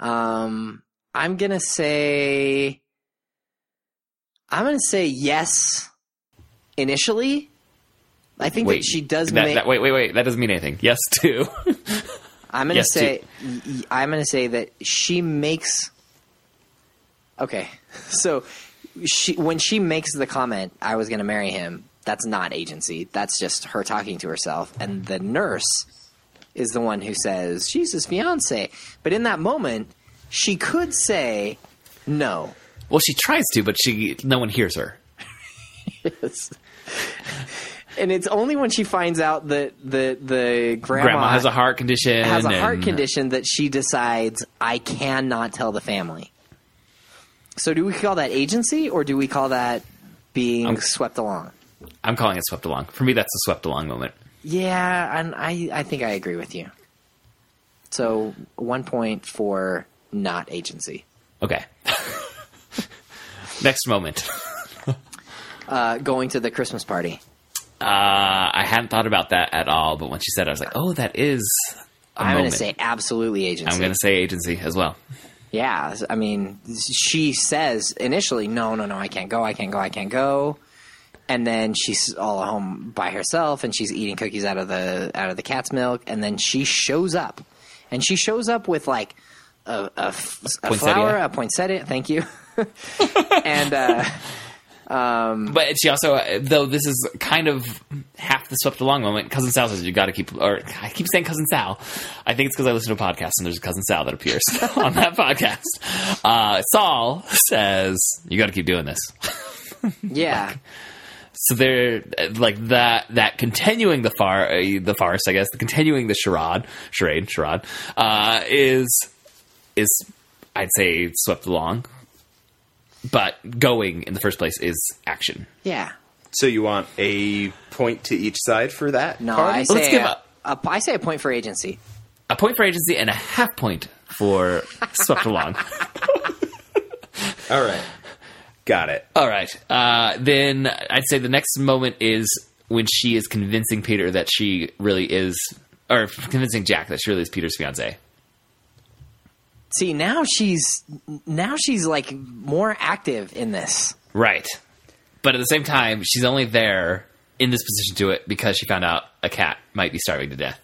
Um, I'm gonna say. I'm gonna say yes. Initially, I think that she does that, make. that- wait, wait, wait. That doesn't mean anything. Yes, too. I'm gonna Yes, say y- y- I'm gonna say that she makes Okay. So she when she makes the comment I was going to marry him, that's not agency. That's just her talking to herself and the nurse is the one who says she's his fiance. But in that moment, she could say no. Well, she tries to, but she no one hears her. yes. And it's only when she finds out that the the grandma, Grandma has a heart condition. has a heart and- condition that she decides I cannot tell the family. So do we call that agency or do we call that being Um, swept along? I'm calling it swept along. For me, that's a swept along moment. Yeah, and I I think I agree with you. So one point for not agency. Okay. Next moment. Uh, going to the Christmas party. Uh, I hadn't thought about that at all, but when she said, it, I was like, "Oh, that is." A I'm going to say absolutely agency. I'm going to say agency as well. Yeah, I mean, she says initially, "No, no, no, I can't go, I can't go, I can't go," and then she's all at home by herself, and she's eating cookies out of the out of the cat's milk, and then she shows up, and she shows up with like a Poinsettia. flower, a poinsettia. Thank you, and uh, But she also, though this is kind of half the swept along moment, Cousin Sal says you got to keep, or I keep saying Cousin Sal. I think it's because I listen to a podcast and there's a Cousin Sal that appears on that podcast. Uh, Saul says you got to keep doing this. yeah, So they're like that. That continuing the far uh, the farce, I guess, the continuing the charade, charade, charade, uh, is is I'd say swept along. But going in the first place is action. yeah. So you want a point to each side for that? No, party? I say Let's give a, up. a, I say a point for agency. A point for agency and a half point for swept along. All right. Got it. All right. Uh, then I'd say the next moment is when she is convincing Peter that she really is, or convincing Jack that she really is Peter's fiance. See, now she's now she's like more active in this. Right. But at the same time, she's only there in this position to it because she found out a cat might be starving to death.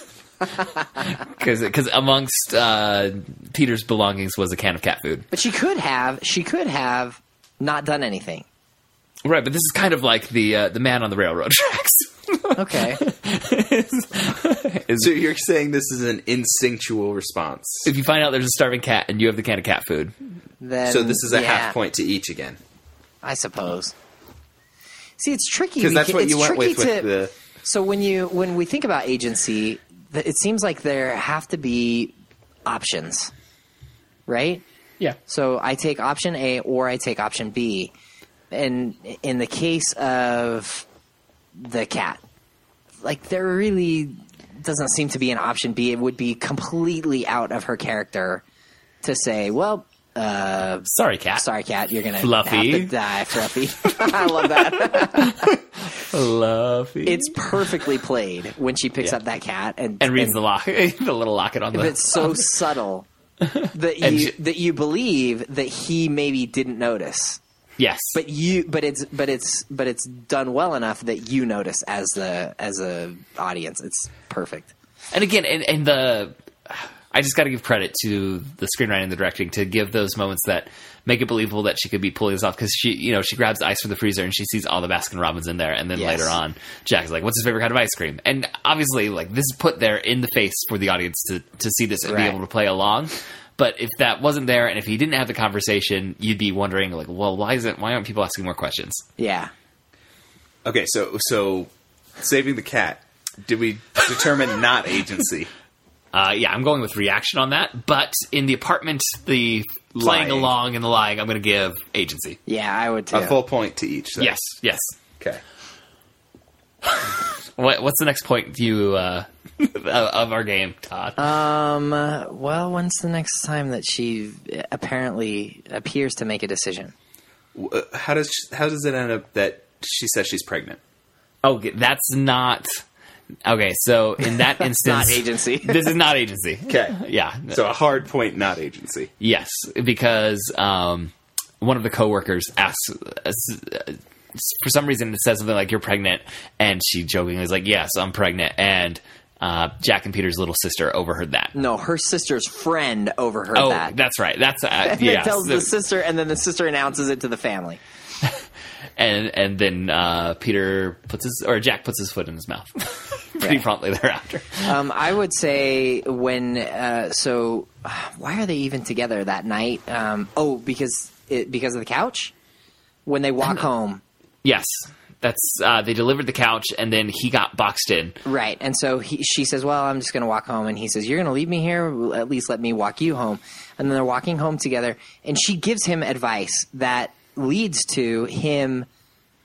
Because amongst uh, Peter's belongings was a can of cat food. But she could have she could have not done anything. Right, but this is kind of like the uh, the man on the railroad tracks. Okay. Is- So you're saying this is an instinctual response. if you find out there's a starving cat and you have the can of cat food, then So this is a yeah, half point to each again. I suppose. See, it's tricky Because that's what it's you went tricky with with to- the So when you when we think about agency, it seems like there have to be options, right? yeah, So I take option A or I take option B. And in the case of the cat, like there really doesn't seem to be an option B. It would be completely out of her character to say, well, uh, sorry, cat. sorry, cat, you're going to Fluffy. have to die, Fluffy. I love that. Fluffy. it's perfectly played when she picks Yeah. up that cat and, and reads the lock, the little locket on the. But it's so subtle that you she- that you believe that he maybe didn't notice. Yes, But you, but it's, but it's, but it's done well enough that you notice as the as a audience. It's perfect. and again, and, and the I just got to give credit to the screenwriting and the directing to give those moments that make it believable that she could be pulling this off because she, you know, she grabs ice from the freezer and she sees all the Baskin Robbins in there, and then Yes. later on, Jack is like, "What's his favorite kind of ice cream?" And obviously, like this is put there in the face for the audience to to see this and Right. be able to play along. But if that wasn't there, and if he didn't have the conversation, you'd be wondering, like, well, why isn't why aren't people asking more questions? Yeah. Okay, so so saving the cat. Did we determine not agency? Uh, yeah, I'm going with reaction on that. But in the apartment, the playing along and the lying, I'm going to give agency. Yeah, I would too. A full point to each. Then. Yes, yes. Okay. What, what's the next point you uh, of our game, Todd? Um. uh, Well, when's the next time that she apparently appears to make a decision? Uh, How does how does it end up that she says she's pregnant? oh, that's not. Okay, so in that instance, not agency. this is not agency. Okay. Yeah. So a hard point, not agency. Yes, because um, one of the coworkers asks, uh, for some reason, it says something like "You're pregnant," and she jokingly is like, "Yes, I'm pregnant." And uh, Jack and Peter's little sister overheard that. no, her sister's friend overheard Oh, that. that's right. That's uh, and yeah. tells so- the sister, and then the sister announces it to the family. and and then uh, Peter puts his or Jack puts his foot in his mouth pretty Yeah. promptly thereafter. Um, I would say when uh, so, why are they even together that night? Um, oh, because it, because of the couch. When they walk home, Yes, that's uh, they delivered the couch, and then he got boxed in. right? And so he, she says, "Well, I'm just going to walk home," and he says, "You're going to leave me here. At least let me walk you home." And then they're walking home together, and she gives him advice that leads to him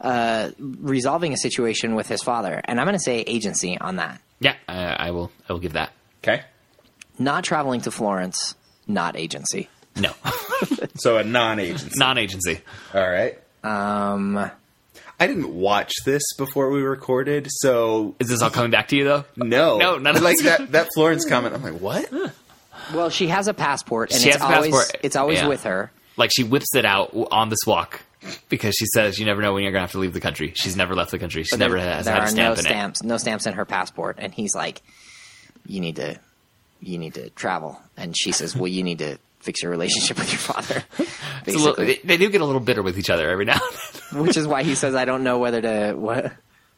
uh, resolving a situation with his father. And I'm going to say agency on that. Yeah, I, I will. I will give that. Okay. Not traveling to Florence, not agency. No, So a non-agency. non-agency. All right. Um, I didn't watch this before we recorded, so Is this all coming back to you though? no, No, none of like that. That Florence comment. I'm like, what? well, she has a passport, and She it's has a always passport, it's always yeah. with her. Like she whips it out on this walk because she says you never know when you're gonna have to leave the country. She's never left the country. She never there, has there had a are stamp no in it. stamps, no stamps in her passport, and he's like, "You need to, you need to travel," and she says, "Well, you need to fix your relationship with your father." Little- Basically, they, they do get a little bitter with each other every now and then. which is why he says, "I don't know whether to what."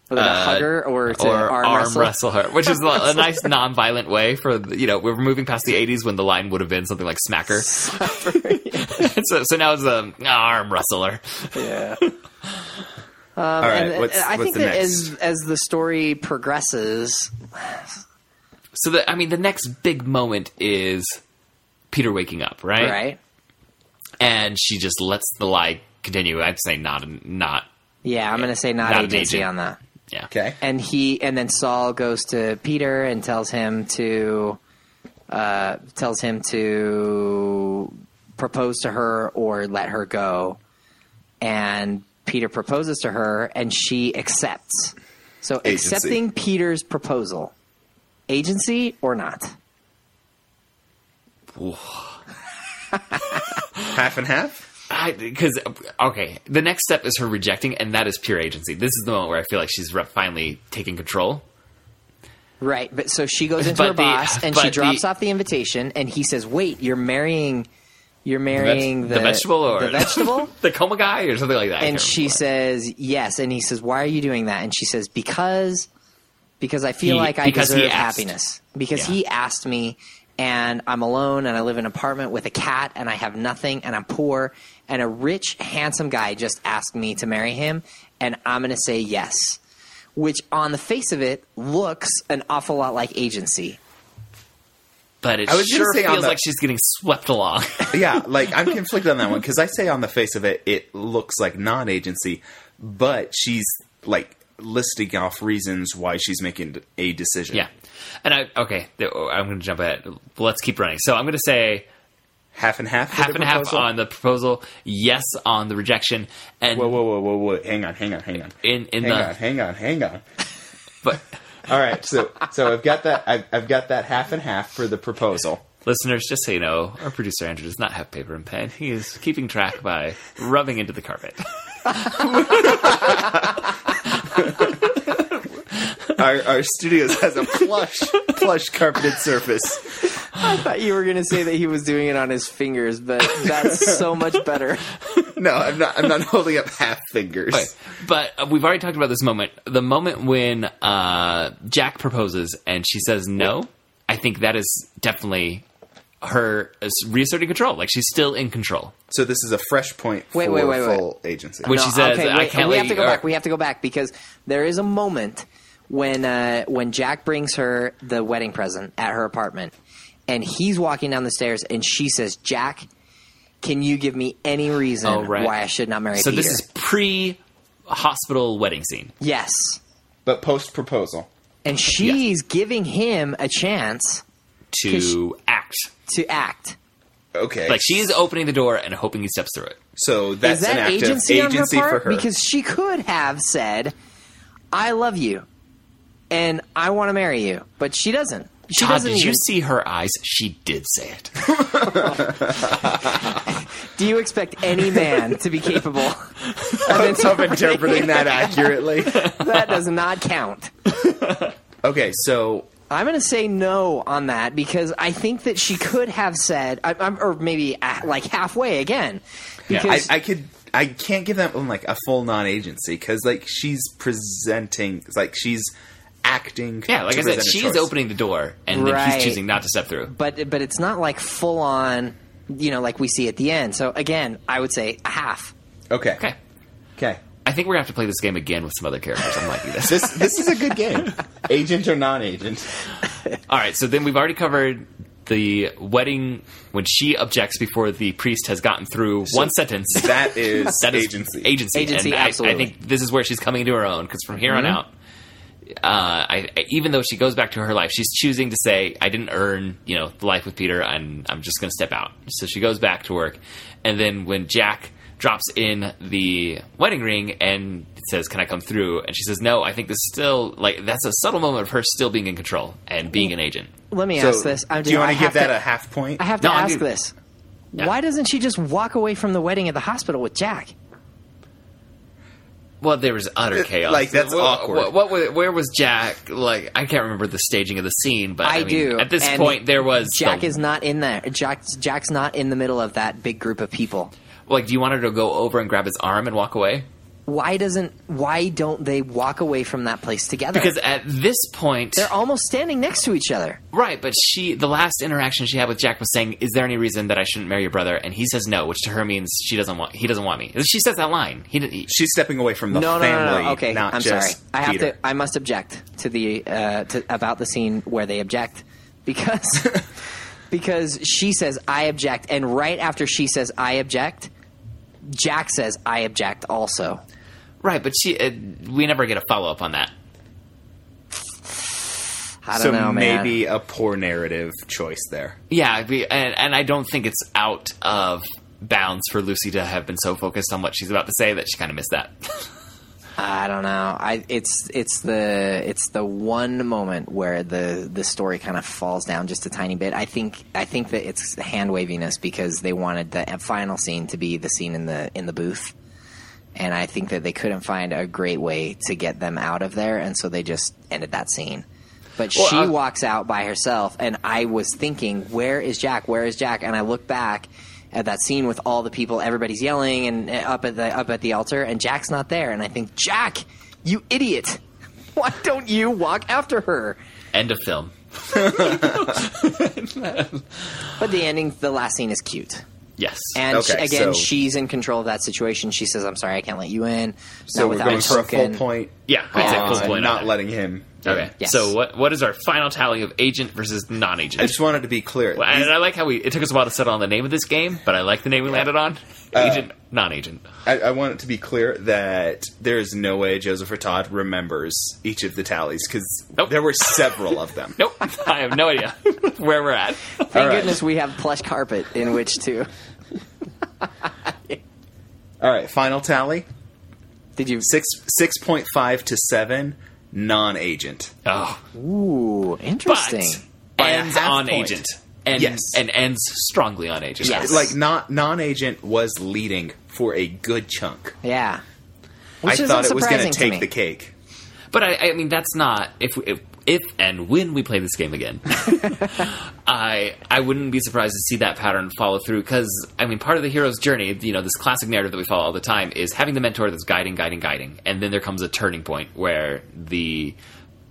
Whether to hug her or to Uh, or arm, wrestle. her, which is a, a nice non-violent way for you know we're moving past the '80s when the line would have been something like smack her. so, so now it's a arm wrestler. Yeah. All right. And, what's, and I what's think the that next? as as the story progresses, So the, I mean, the next big moment is Peter waking up, right? right? And she just lets the lie continue. I'd say not, not, Yeah, I'm going to say not, Not agency agent. on that. yeah. okay. and he and then Saul goes to Peter and tells him to uh, tells him to propose to her or let her go, and Peter proposes to her and she accepts. So Agency. accepting Peter's proposal, agency or not? half and half. Because okay, the next step is her rejecting, and that is pure agency. This is the moment where I feel like she's re- finally taking control. Right, but so she goes into But her the- boss and she drops the- off the invitation, and he says, "Wait, you're marrying, you're marrying the, vegetable or the vegetable." the coma guy or something like that. And she remember. says yes and he says why are you doing that and she says because because i feel He- like i deserve happiness because Yeah. he asked me and i'm alone and i live in an apartment with a cat and i have nothing and i'm poor and a rich handsome guy just asked me to marry him and i'm going to say yes which on the face of it looks an awful lot like agency but it I was sure say feels the- like she's getting swept along. yeah, like I'm conflicted on that one because I say on the face of it, it looks like non-agency, but she's like listing off reasons why she's making a decision. yeah, and I okay, I'm going to jump ahead. Let's keep running. So I'm going to say half and half. half and half on the proposal, yes on the rejection, and Whoa, whoa, whoa, whoa, whoa! Hang on, hang on, hang on. in in hang the on, hang on, hang on. but All right, so so I've got that. I've, I've got that half and half for the proposal. listeners, just so you know, our producer Andrew does not have paper and pen. He is keeping track by rubbing into the carpet. Our, our studios has a plush, plush carpeted surface. i thought you were going to say that he was doing it on his fingers but that's so much better No, I'm not. I'm not holding up half fingers. Okay, but uh, we've already talked about this moment. The moment when uh, Jack proposes and she says no, I think that is definitely her uh, reasserting control. Like she's still in control. So this is a fresh point Wait, for wait, wait, wait. full agency. When she says, okay, "I can't we let have to go or- back. We have to go back because there is a moment when uh, when Jack brings her the wedding present at her apartment, and he's walking down the stairs, and she says, "Jack, can you give me any reason Oh, right. why I should not marry So Peter?" this is pre hospital wedding scene. yes, but post proposal. and she's giving him a chance To act to act. Okay. like she's opening the door and hoping he steps through it. so that's is that an act agency, of agency on her for part? her. Because she could have said, "I love you." And I want to marry you, but she doesn't. She Todd, doesn't did you see her eyes? She did say it. Do you expect any man to be capable of of interpreting? interpreting that accurately. that does not count. Okay, so I'm going to say no on that because I think that she could have said, I, I'm, or maybe uh, like halfway again. Yeah, I, Because I could I can't give that one like a full non-agency because like she's presenting like she's acting. Yeah, like to I said, present a she's choice. opening the door, and then he's choosing not to step through. but but it's not like full on, you know, like we see at the end. So again, I would say a half. Okay, Okay. okay. I think we're gonna have to play this game again with some other characters. I'm liking this. This this is a good game. Agent or non-agent? All right, so then we've already covered the wedding when she objects before the priest has gotten through one sentence. That is That is agency. Agency. Agency, and I- I, think this is where she's coming into her own because from here on mm-hmm. out, uh, I, I- even though she goes back to her life, she's choosing to say, "I didn't earn, you know, the life with Peter, and I'm just going to step out." So she goes back to work, and then when Jack drops in the wedding ring and says, "Can I come through?" and she says, "No," I think this is still like that's a subtle moment of her still being in control and being an agent. Let me So, ask this. I'm do you want to give have that a half point? I have to No, I'm ask this. Yeah. Why doesn't she just walk away from the wedding at the hospital with Jack? Well, there was utter chaos. like, that's What- awkward. What, what was- where was Jack? Like, I can't remember the staging of the scene, but I, I, mean, do. At this and point, there was Jack the- is not in there. Jack's Jack's not in the middle of that big group of people. like. Do you want her to go over and grab his arm and walk away? Why doesn't why don't they walk away from that place together? Because at this point, they're almost standing next to each other. right. But she, the last interaction she had with Jack was saying, "Is there any reason that I shouldn't marry your brother?" And he says no, which to her means she doesn't want. He doesn't want me. She says that line. He, he She's stepping away from the no, no, family. no, no, Okay, not I'm sorry. I have Peter. to. I must object to the uh, to, about the scene where they object because because she says I object, and right after she says I object, Jack says I object also. right. But she, uh, we never get a follow up on that. I don't so know, man. maybe a poor narrative choice there. Yeah, and, and I don't think it's out of bounds for Lucy to have been so focused on what she's about to say that she kind of missed that. I don't know. I it's it's the it's the one moment where the the story kind of falls down just a tiny bit. I think I think that it's hand waviness because they wanted the final scene to be the scene in the in the booth, and I think that they couldn't find a great way to get them out of there, and so they just ended that scene. But Well, she I- walks out by herself, and I was thinking, "Where is Jack? Where is Jack?" And I look back at that scene with all the people, everybody's yelling and uh, up at the up at the altar, and Jack's not there. And I think, Jack, you idiot! Why don't you walk after her? End of film. But the ending, the last scene is cute. Yes. And Okay, she, again, so- she's in control of that situation. She says, "I'm sorry, I can't let you in." So not we're without going a for a full point. Yeah, I'd say full point not it. letting him. Okay. Yes. So what what is our final tally of agent versus non-agent? I just wanted to be clear. Well, and I like how we. It took us a while to settle on the name of this game, but I like the name we landed on. Uh, agent, non-agent. I, I want it to be clear that there is no way Joseph or Todd remembers each of the tallies because Nope. there were several of them. Nope, I have no idea where we're at. Thank All right. goodness we have plush carpet in which to. All right, final tally Did you? six six point five to seven non-agent. Oh, Ooh, interesting. but ends on point. agent, and Yes. and ends strongly on agent. Yes. Like not non-agent was leading for a good chunk. yeah. Which I thought it was going surprising to to take the cake. But I, I mean, that's not if, if if and when we play this game again. I I wouldn't be surprised to see that pattern follow through because I mean, part of the hero's journey, you know, this classic narrative that we follow all the time is having the mentor that's guiding, guiding, guiding, and then there comes a turning point where the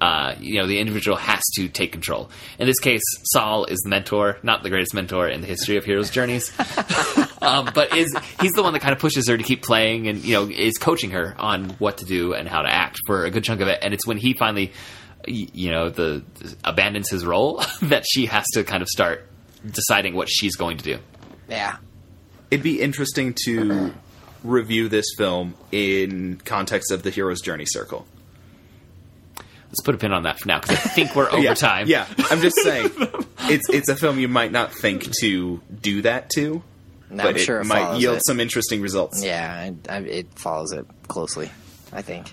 uh, you know the individual has to take control. In this case, Saul is the mentor, not the greatest mentor in the history of heroes' journeys. um, but is he's the one that kind of pushes her to keep playing and you know is coaching her on what to do and how to act for a good chunk of it and it's when he finally you know the abandons his role that she has to kind of start deciding what she's going to do Yeah. It'd be interesting to review this film in context of the hero's journey circle. let's put a pin on that for now because i think we're over yeah, time Yeah, I'm just saying, it's it's a film you might not think to do that to, No, but I'm it sure it might yield it. some interesting results. Yeah, I, I, it follows it closely. I think.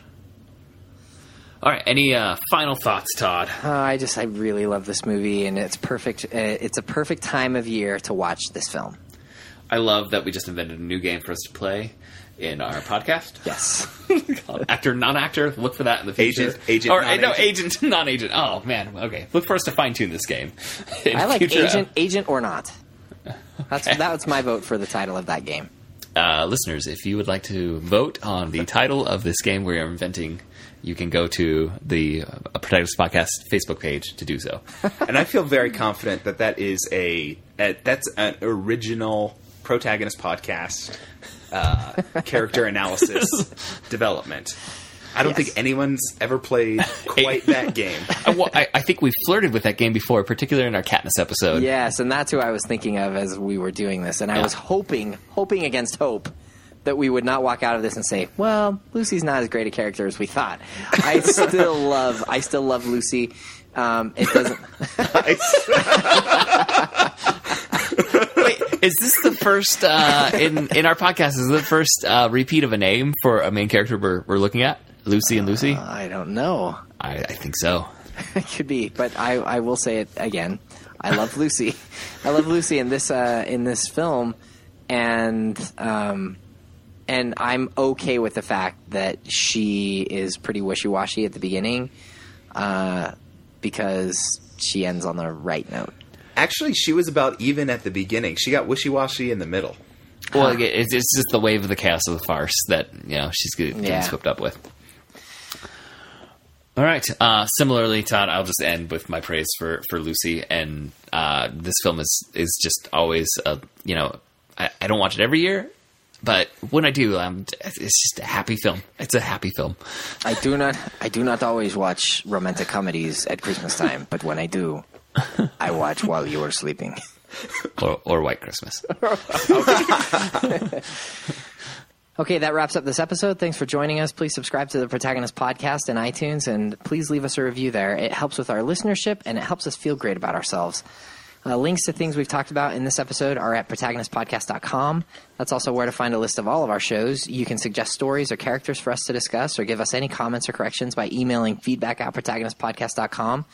All right. Any uh, final thoughts, Todd? Uh, I just I really love this movie, and it's perfect. Uh, it's a perfect time of year to watch this film. I love that we just invented a new game for us to play in our podcast. Yes. Actor, non-actor. Look for that in the future. Agent, agent, or uh, no, non-agent. agent, non-agent. Oh man, okay. Look for us to fine tune this game. I like future, uh, agent, agent or not. That's that's my vote for the title of that game. uh, listeners, if you would like to vote on the title of this game we are inventing, you can go to the uh, Protagonist Podcast Facebook page to do so. and I feel very confident that that is a, a that's an original protagonist podcast uh, character analysis development. I don't Yes. think anyone's ever played quite that game. Well, I, I think we flirted with that game before, particularly in our Katniss episode. Yes, and that's who I was thinking of as we were doing this, and I Yeah. was hoping, hoping against hope, that we would not walk out of this and say, "Well, Lucy's not as great a character as we thought." I still love, I still love Lucy. Um, it doesn't. Wait, is this the first uh, in in our podcast? Is this the first uh, repeat of a name for a main character we're, we're looking at? Lucy and Lucy. I don't know. I, I think so. It could be, but I, I will say it again. I love Lucy. I love Lucy in this uh, in this film, and um, and I'm okay with the fact that she is pretty wishy washy at the beginning, uh, because she ends on the right note. Actually, she was about even at the beginning. She got wishy washy in the middle. Well, it- it's, it's just the wave of the chaos of the farce that you know she's getting Yeah. swept up with. All right. Uh, similarly, Todd, I'll just end with my praise for, for Lucy. And uh, this film is is just always a you know I, I don't watch it every year, but when I do, um, it's just a happy film. It's a happy film. I do not I do not always watch romantic comedies at Christmas time, but when I do, I watch while you are sleeping. Or, or White Christmas. Okay, that wraps up this episode. Thanks for joining us. Please subscribe to the Protagonist Podcast in iTunes and please leave us a review there. It helps with our listenership and it helps us feel great about ourselves. Uh, links to things we've talked about in this episode are at protagonistpodcast.com. That's also where to find a list of all of our shows. You can suggest stories or characters for us to discuss or give us any comments or corrections by emailing feedback at protagonistpodcast.com.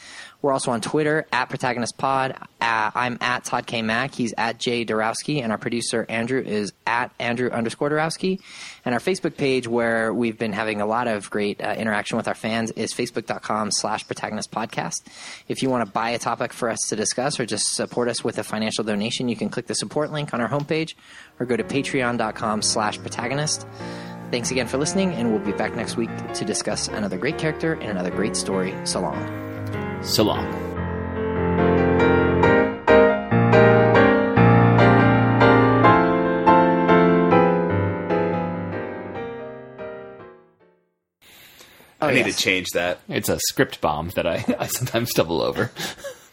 We're also on Twitter at protagonistpod. Uh, I'm at Todd K. Mack. He's at Jay Dorowski. And our producer, Andrew, is at Andrew underscore Dorowski. And our Facebook page, where we've been having a lot of great uh, interaction with our fans, is facebook.com slash protagonist podcast. If you want to buy a topic for us to discuss or just support us with a financial donation, you can click the support link on our homepage or go to patreon.com slash protagonist. Thanks again for listening, and we'll be back next week to discuss another great character and another great story. So long. So long. Oh, I need yes. to change that. It's a script bomb that I, I sometimes stumble over.